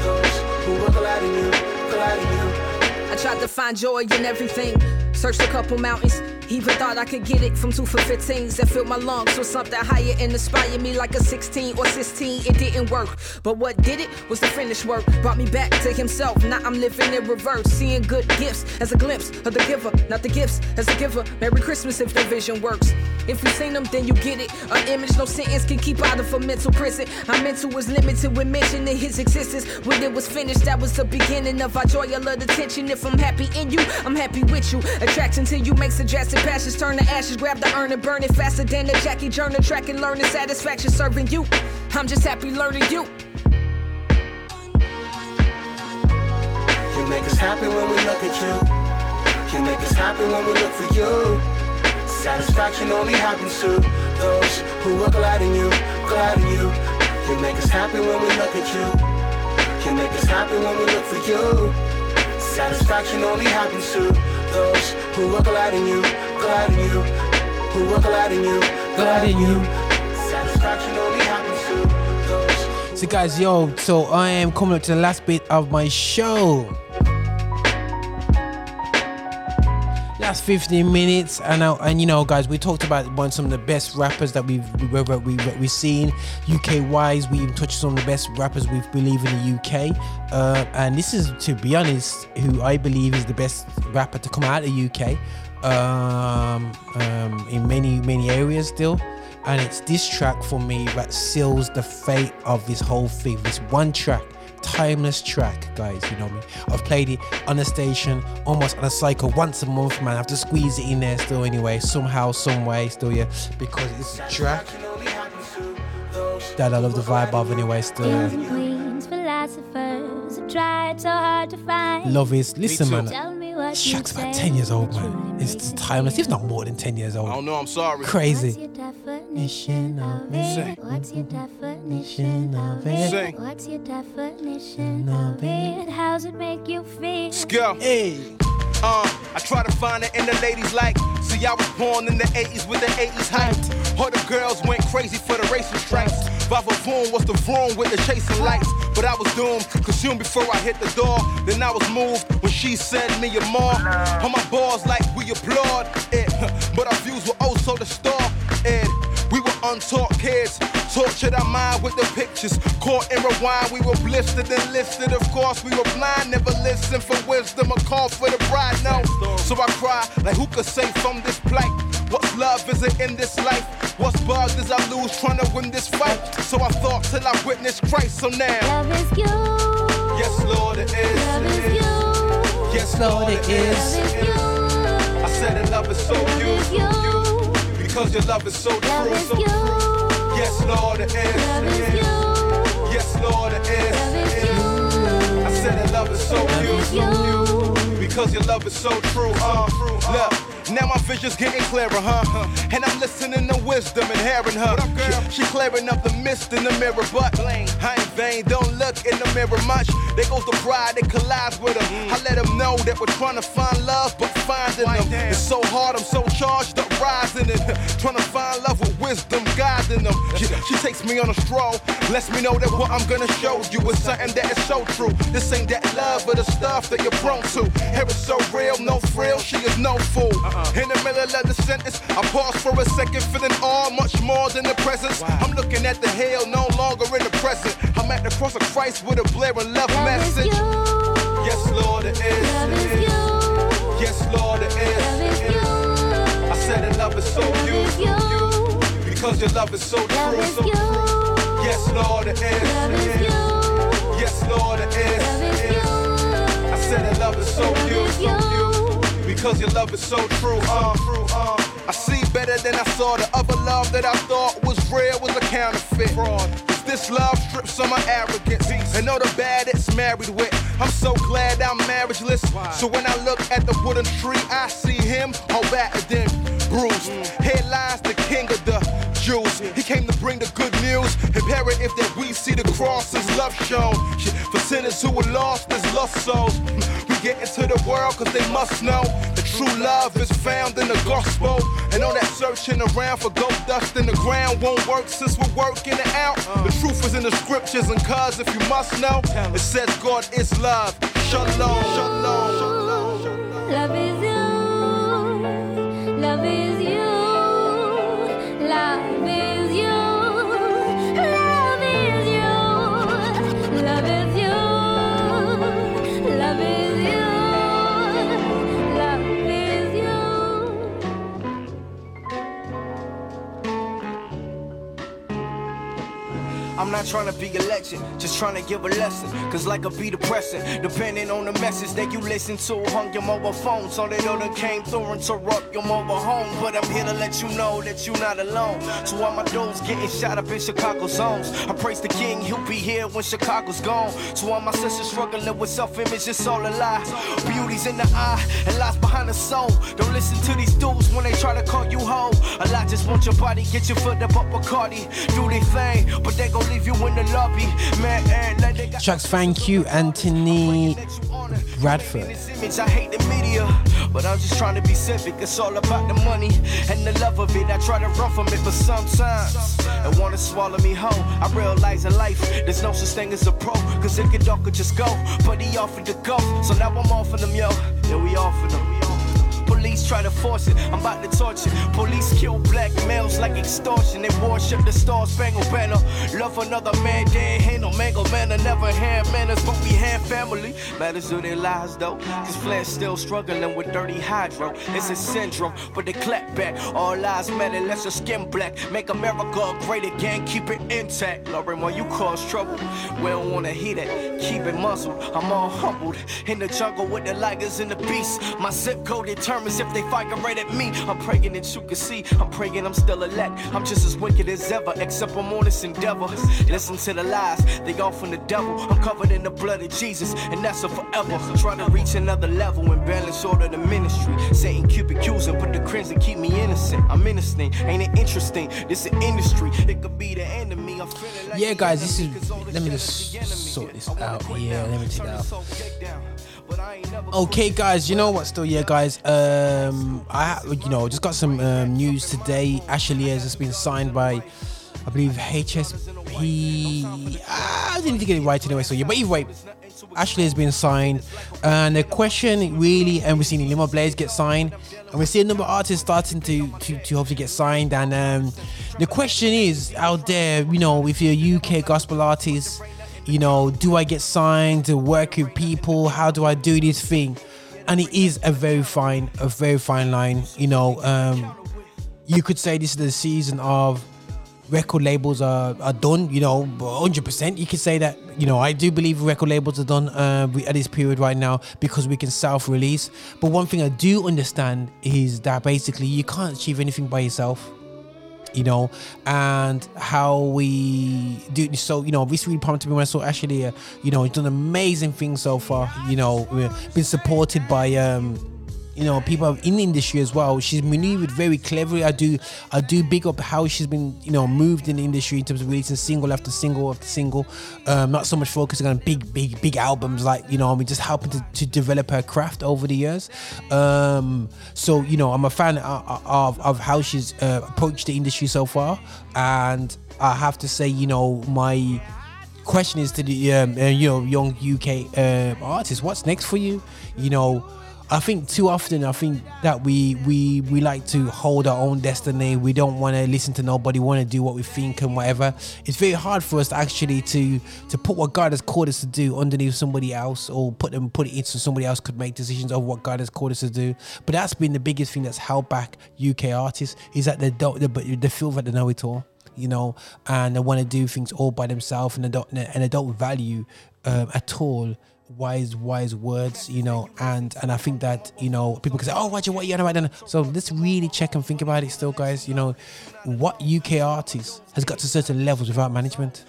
those who are glad in you, glad in you. I tried to find joy in everything. Searched a couple mountains. Even thought I could get it from two for 15s that filled my lungs with something higher and inspired me like a 16 or 16. It didn't work, but what did it was the finished work. Brought me back to himself. Now I'm living in reverse, seeing good gifts as a glimpse of the giver, not the gifts as a giver. Merry Christmas if the vision works. If you seen them, then you get it. An image no sentence can keep out of a mental prison. Our mental was limited when mentioning his existence. When it was finished, that was the beginning of our joy. I love the tension. If I'm happy in you, I'm happy with you. Attraction to you makes the drastic passions turn to ashes. Grab the urn and burn it faster than the Jackie Journal track and learning satisfaction serving you. I'm just happy learning you. You make us happy when we look at you. You make us happy when we look for you. Satisfaction only happens to those who are glad in you, glad in you. You make us happy when we look at you. You make us happy when we look for you. Satisfaction only happens to those who are glad in you, glad in you. Who are glad in you, glad in you. Satisfaction only happens to those. So guys, yo, so I am coming up to the last bit of my show. Last 15 minutes, and I, and you know, guys, we talked about one some of the best rappers that we've we, we, we, we've seen UK wise. We even touched of the best rappers we believe in the UK, uh, and this is, to be honest, who I believe is the best rapper to come out of the UK um, um, in many many areas still. And it's this track for me that seals the fate of this whole thing. This one track, timeless track, guys. You know me. I've played it on the station, almost on a cycle once a month, man. I have to squeeze it in there still anyway, somehow, some way, still yeah, because it's a track that I love the vibe of anyway. Still, yeah. queens, philosophers have tried so hard to find. love is listen, man. Tell me what This about say. 10 years old, man. It's timeless. If not more than 10 years old. I don't know, I'm sorry. Crazy. Definition of it. What's your definition of it? Sing. What's your definition of it? How's it make you feel? Let's go. Hey. Uh, I try to find it in the ladies like. See, I was born in the 80s with the 80s hype. All the girls went crazy for the racing stripes. Baba Boom was the vroom with the chasing lights. But I was doomed, consumed before I hit the door. Then I was moved when she said me and more. On my balls like we applaud it. But our views were oh so distorted. We were untaught kids, tortured our mind with the pictures. Caught in rewind, we were blistered and listed. Of course, we were blind, never listened for wisdom. A call for the bride, no. So I cry, like who could save from this plight? What's love is it in this life? What's bugged is I lose trying to win this fight? So I thought till I witnessed Christ. So now, Love is you. yes, Lord, it is. Love is you. Yes, Lord, it is. Love is you. I said that love is so you. Because your love is so true. Is So Yes, Lord, it is. Love is you. Yes, Lord, it is. Love it is you. I said that love is so you. Because your love is so true. Uh, look, now my vision's getting clearer, huh? And I'm listening to wisdom and hearing her. She, she clearing up the mist in the mirror, but I ain't vain. Don't look in the mirror much. There goes the pride that collides with her. I let them know that we're trying to find love, but finding them it's so hard. I'm so charged up, rising and trying to find love with wisdom, guiding them. She, she takes me on a stroll, lets me know that what I'm gonna show you is something that is so true. This ain't that love, but the stuff that you're prone to. Here it's so real, no frill. She is no fool. In the middle of the sentence, I pause for a second, feeling all much more than the presence. I'm looking at the hell, no longer in the present. I'm at the cross of Christ with a blaring love, message. Yes, Lord, it is. Yes, Lord, it is. I said that love is so you. Because your love is so true. So yes, Lord, it is. Yes, Lord, it is. I said that love is so you. Because your love is so true. Uh, uh, I see better than I saw. The other love that I thought was real was a counterfeit. Fraud. This love strips some of arrogance and all the bad it's married with. I'm so glad I'm marriageless. So when I look at the wooden tree, I see him all battered and bruised. Here lies the king of the Jews. He came to bring the good news. Imperative that we see the cross as love shown. Shit, For sinners who were lost as lost souls. Mm, we get into the world cause they must know that true love is found in the gospel. And all that searching around for gold dust in the ground won't work since we're working it out. The uh. truth is in the scriptures, and cuz if you must know, it says God is love. Shalom, shalom, shalom. Love is you. Love is you. Love is I'm not trying to be a legend, just trying to give a lesson. Cause like a be depressing, depending on the message that you listen to. Hung your mobile phone so they that came through and interrupt your mobile home. But I'm here to let you know that you're not alone. To all my dudes getting shot up in Chicago zones. I praise the king, he'll be here when Chicago's gone. To all my sisters struggling with self-image, it's all a lie. Beauty's in the eye and lies behind the soul. Don't listen to these dudes when they try to call you hoe. A lot just want your body, get your foot up up Bacardi. Do their thing, but they gon' leave you in the lobby. Man, and like they got Chucks, thank you, Anthony Bradford. I hate the media, but I'm just trying to be civic. It's all about the money and the love of it. I try to run from it, but sometimes it wanna swallow me whole. I realize in life there's no such thing as a pro, cause it could all could just go. But he offered to go, so now I'm them, yo. Yeah, we them. Police try to force it, I'm about to torture. Police kill black males like extortion. They worship the star spangled banner. Love another man, dead hand no mango man. I never had manners, but we had family. Matters of their lives though. Cause flesh still struggling with dirty hydro. It's a syndrome, but they clap back. All lives matter, let's just skin black. Make America great again, keep it intact. Lauren, while you cause trouble, we don't wanna hear that. Keep it muscled, I'm all humbled. In the jungle with the ligers and the beasts. My zip code determines if they fire right at me. I'm praying that you can see. I'm praying I'm still elect. I'm just as wicked as ever, except I'm on this endeavor. Listen to the lies, they all from the devil. I'm covered in the blood of Jesus, and that's a forever. Try to reach another level and balance order the ministry. Satan Cupid accusing, put the crimson, keep me innocent. I'm innocent, ain't it interesting? This an industry, it could be the enemy. I'm feeling like Yeah, guys, this is. Let me just sort this out. Yeah, let me take that out. Okay, guys, you know what? Still, yeah, guys. Um, I you know just got some um, news today. Ashley has just been signed by, I believe HSP. Ah, I didn't get it right anyway. So yeah, but either way, Ashley has been signed, and the question really, and we're seeing Limoblaze get signed, and we're seeing a number of artists starting to to, to hopefully get signed. And um, the question is out there, you know, if you're a UK gospel artist you know, do I get signed to work with people? How do I do this thing? And it is a very fine, a very fine line. You know, um, you could say this is the season of record labels are, are done. You know, hundred percent. You could say that. You know, I do believe record labels are done uh, at this period right now because we can self-release. But one thing I do understand is that basically you can't achieve anything by yourself you know, and how we do. So, you know, this really pumped me when I saw Ashley, uh, you know, he's done amazing things so far. You know, been supported by, um, you know, people in the industry as well. She's maneuvered very cleverly. I do, I do big up how she's been, you know, moved in the industry in terms of releasing single after single after single. Um, not so much focusing on big, big, big albums like you know, I mean, just helping to, to develop her craft over the years. Um, so you know, I'm a fan of, of, of how she's uh, approached the industry so far, and I have to say, you know, my question is to the um, uh, you know young UK uh, what's next for you? You know. I think too often I think that we we we like to hold our own destiny. We don't want to listen to nobody. Want to do what we think and whatever. It's very hard for us to actually to to put what God has called us to do underneath somebody else, or put them put it into somebody else could make decisions of what God has called us to do. But that's been the biggest thing that's held back UK artists is that they don't they, they feel that they know it all you know, and they want to do things all by themselves, and they don't and they don't value um, at all wise wise words you know and and i think that you know people can say oh roger what are you on about then so let's really check and think about it still guys you know what uk artist has got to certain levels without management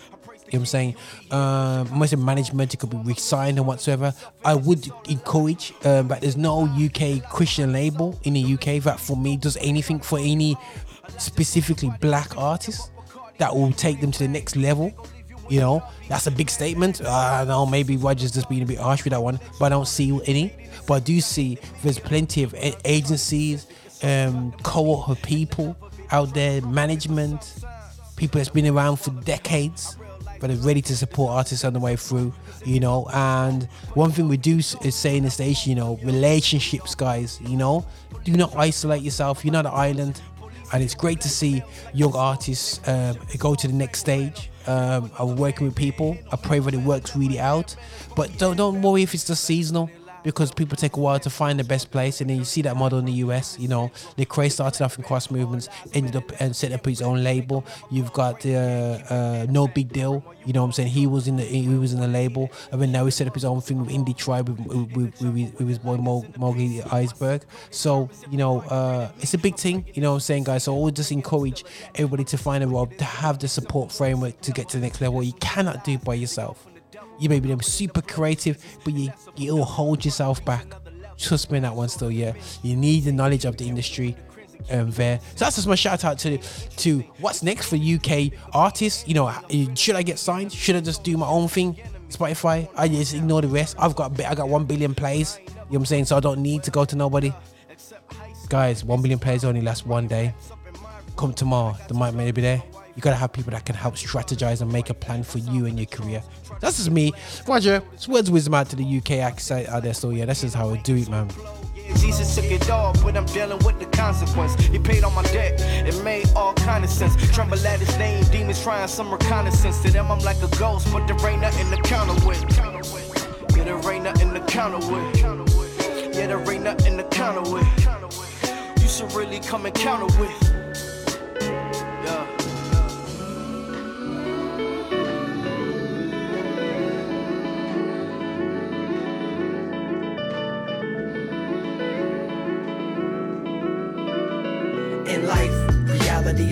you know what I'm saying? Um, most of management, it could be resigned and whatsoever. I would encourage, um, but there's no UK Christian label in the UK that for me does anything for any specifically black artists that will take them to the next level You know, that's a big statement. Uh, I know, maybe Roger's just being a bit harsh with that one, but I don't see any. But I do see there's plenty of agencies, um, cohort of people out there, management, people that's been around for decades, but are ready to support artists on the way through, you know. And one thing we do is say in the station, you know, relationships, guys, you know, do not isolate yourself. You're not an island. And it's great to see young artists um, go to the next stage. Um, I'm working with people. I pray that it works really out. But don't don't worry if it's just seasonal because people take a while to find the best place, and then you see that model in the US. You know, Lecrae started off in cross movements, ended up and set up his own label. You've got uh, uh, nobigdyl. You know what I'm saying? He was in the he was in the label, and then now he set up his own thing with Indie Tribe with, with, with, with, his boy Mo- Mogli Iceberg. So you know, uh, it's a big thing. You know what I'm saying, guys? So I would just encourage everybody to find a role to have the support framework to get to the next level. You cannot do it by yourself. You may be super creative, but you you'll hold yourself back. Trust me on that one still, yeah. You need the knowledge of the industry um, there. So that's just my shout out to to what's next for UK artists. You know, should I get signed? Should I just do my own thing? Spotify. I just ignore the rest. I've got I got one billion plays. You know what I'm saying? So I don't need to go to nobody. Guys, one billion plays only lasts one day. Come tomorrow, the might may be there. You gotta have people that can help strategize and make a plan for you and your career. That's just me, Roger. It's words wisdom out to the UK accent out there. So yeah, that's just how I do it, man. Jesus took it all, but I'm dealing with the consequence. He paid on my debt, it made all kind of sense. Tremble at his name, demons trying some reconnaissance. To them, I'm like a ghost, but there ain't nothing to counter with. Yeah, there ain't nothing to counter with. Yeah, there ain't nothing to counter with. You should really come and counter with.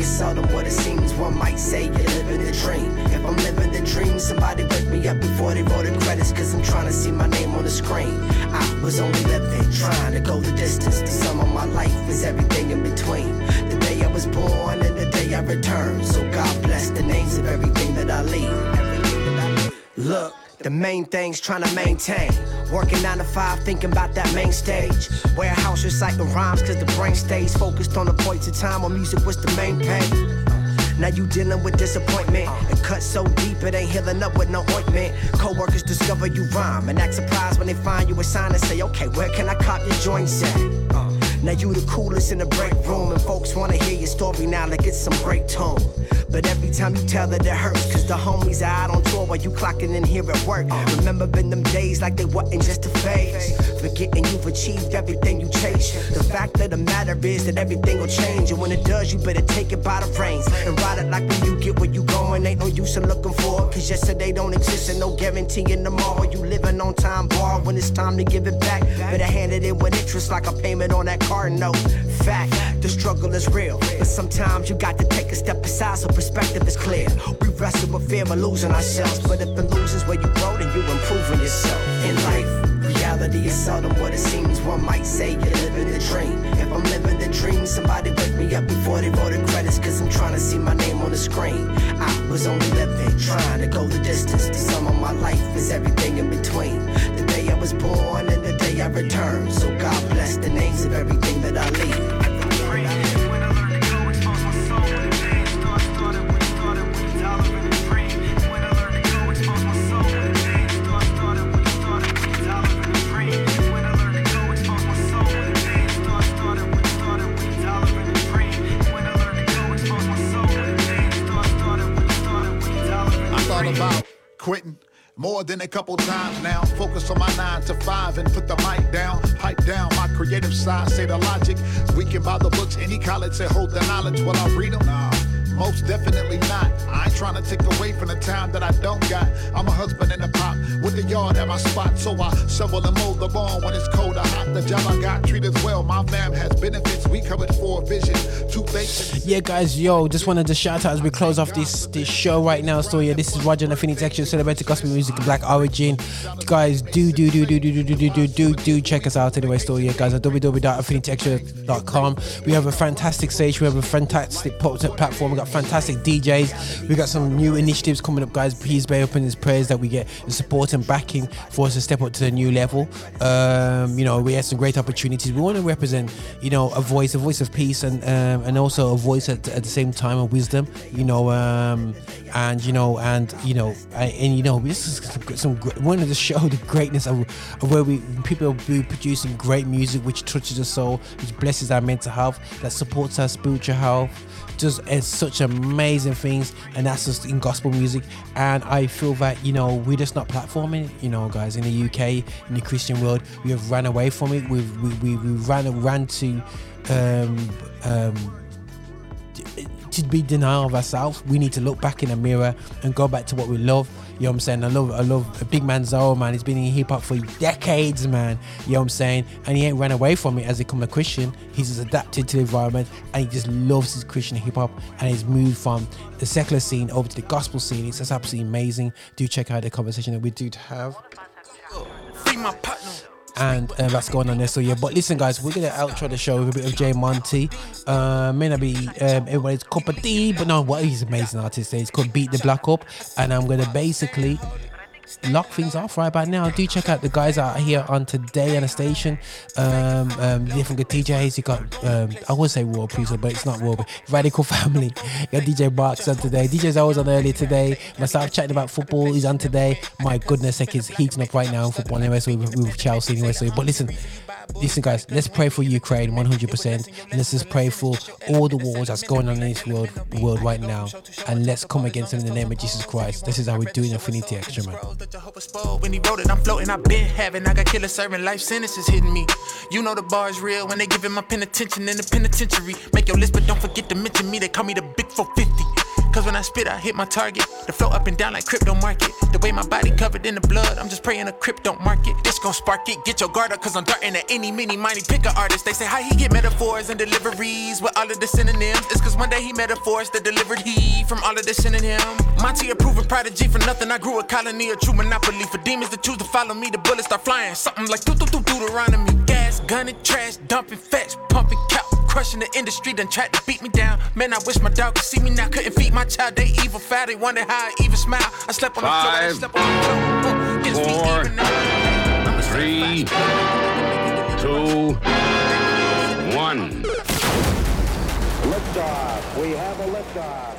Is seldom what it seems. One might say you're living the dream. If I'm living the dream, somebody wake me up before they roll the credits, cause I'm trying to see my name on the screen. I was only living, trying to go the distance. The sum of my life is everything in between. The day I was born and the day I returned. So God bless the names of everything that I leave. Look. The main thing's trying to maintain. Working nine to five, thinking about that main stage. Warehouse reciting rhymes, cause the brain stays focused on the points of time when music was the main pain. Now you dealing with disappointment. It cut so deep it ain't healing up with no ointment. Co-workers discover you rhyme and act surprised when they find you a sign and say, okay, where can I cop your joints at? Now you the coolest in the break room and folks wanna hear your story now like it's some great tone. But every time you tell it, it hurts. Cause the homies are out on tour while you clocking in here at work. Remember been them days like they wasn't just a phase. Forgetting you've achieved everything you chase. The fact of the matter is that everything will change. And when it does, you better take it by the reins. And ride it like when you get where you going. Ain't no use in looking for it. Cause yesterday don't exist and no guarantee in tomorrow. You living on time bar when it's time to give it back. Better hand it in with interest like a payment on that car Fact, the struggle is real. But sometimes you got to take a step aside so perspective is clear. We wrestle with fear of losing ourselves. But if the losing's where you grow, then you improving yourself. In life, reality is seldom what it seems. One might say you're living the dream. If I'm living the dream, somebody wake me up before they roll the credits. Cause I'm trying to see my name on the screen. I was only living, trying to go the distance. The sum of my life is everything in between. Day I was born and the day I. So God bless the names of everything that I lead. I thought about quitting more than a couple times now. Focus on my nine to five and put the mic down. Pipe down my creative side, say the logic. Weakened by the books, any college say hold the knowledge while I read them. Nah. Most definitely not. I ain't trying to take away from the time that I don't got. I'm a husband and a pop with the yard at my spot. So I shovel and mow the lawn when it's cold or hot. The job I got treated well. My fam has benefits. We covered for vision. Two faces. Yeah, guys, yo, just wanted to shout out as we close off this this show right now. So yeah, this is Roger and the Phoenix Action celebrating gospel music and black origin. Guys, do do do do do do do do do do do check us out anyway. So yeah, guys, at www.affinityextra.com. We have a fantastic stage. We have a fantastic platform. We got fantastic DJs. We got some new initiatives coming up, guys. Please bear up in his prayers that we get the support and backing for us to step up to the new level. Um, you know, we had some great opportunities. We want to represent, you know, a voice, a voice of peace, and um, and also a voice at, at the same time of wisdom. You know, um, and you know, and you know, and, and you know, this is some of the show the greatness of, of where we people be producing great music which touches the soul, which blesses our mental health, that supports our spiritual health just it's such amazing things and that's just in gospel music. And i feel that you know we're just not platforming you know guys in the uk in the christian world. We have ran away from it. We've we, we, we ran ran to um um to be denial of ourselves. We need to look back in the mirror and go back to what we love you know what I'm saying? I love I love a big man Zoe, man. He's been in hip hop for decades, man. You know what I'm saying? And he ain't ran away from it as he become a Christian. He's just adapted to the environment and he just loves his Christian hip hop and he's moved from the secular scene over to the gospel scene. It's just absolutely amazing. Do check out the conversation that we do have. Free my partner and uh, that's going on there. So yeah, but listen, guys, we're gonna outro the show with a bit of Jay Monty. Uh, may not be um, everybody's cup of tea, but no, what he's an amazing artist. He's called Beat the Black Up, and I'm gonna basically lock things off right about now. Do check out the guys out here on today on the station. Um, um, different good DJs. You got um, I would say War Priesthood, but it's not War. But Radical Family. You got DJ Barks on today. DJ's always on earlier today. Myself chatting about football. He's on today. My goodness, heck, he's heating up right now in football anyway. So we with Chelsea anyway. So but listen, listen, guys. Let's pray for Ukraine 100%. And let's just pray for all the wars that's going on in this world world right now. And let's come against them in the name of Jesus Christ. This is how we're doing Affinity Extra, man. When he wrote it, I'm floating, I've been having. I got killer serving life sentences hitting me. You know the bar is real when they giving my penitentiary in the penitentiary. Make your list, but don't forget to mention me. They call me the Big 450. Cause when I spit, I hit my target. The flow up and down like crypto market. The way my body covered in the blood, I'm just praying a crypto market. This gon' spark it. Get your guard up, cause I'm darting at any, mini, mighty picker artist. They say how he get metaphors and deliveries with all of the synonyms. It's cause one day he metaphors that delivered he from all of the synonym. Monty a proven prodigy for nothing. I grew a colony, a true monopoly. For demons to choose to follow me, the bullets start flying. Something like doo doo doo Deuteronomy. Gas, gunning, trash, dumping, fetch, pumping, cow crushing the industry, done tried to beat me down. Man, I wish my dog could see me now. Couldn't feed my child, they evil foul. They wonder how I even smile. I slept on Five, the floor, I slept on the floor. Four, three, two, one. Liftoff. We have a liftoff.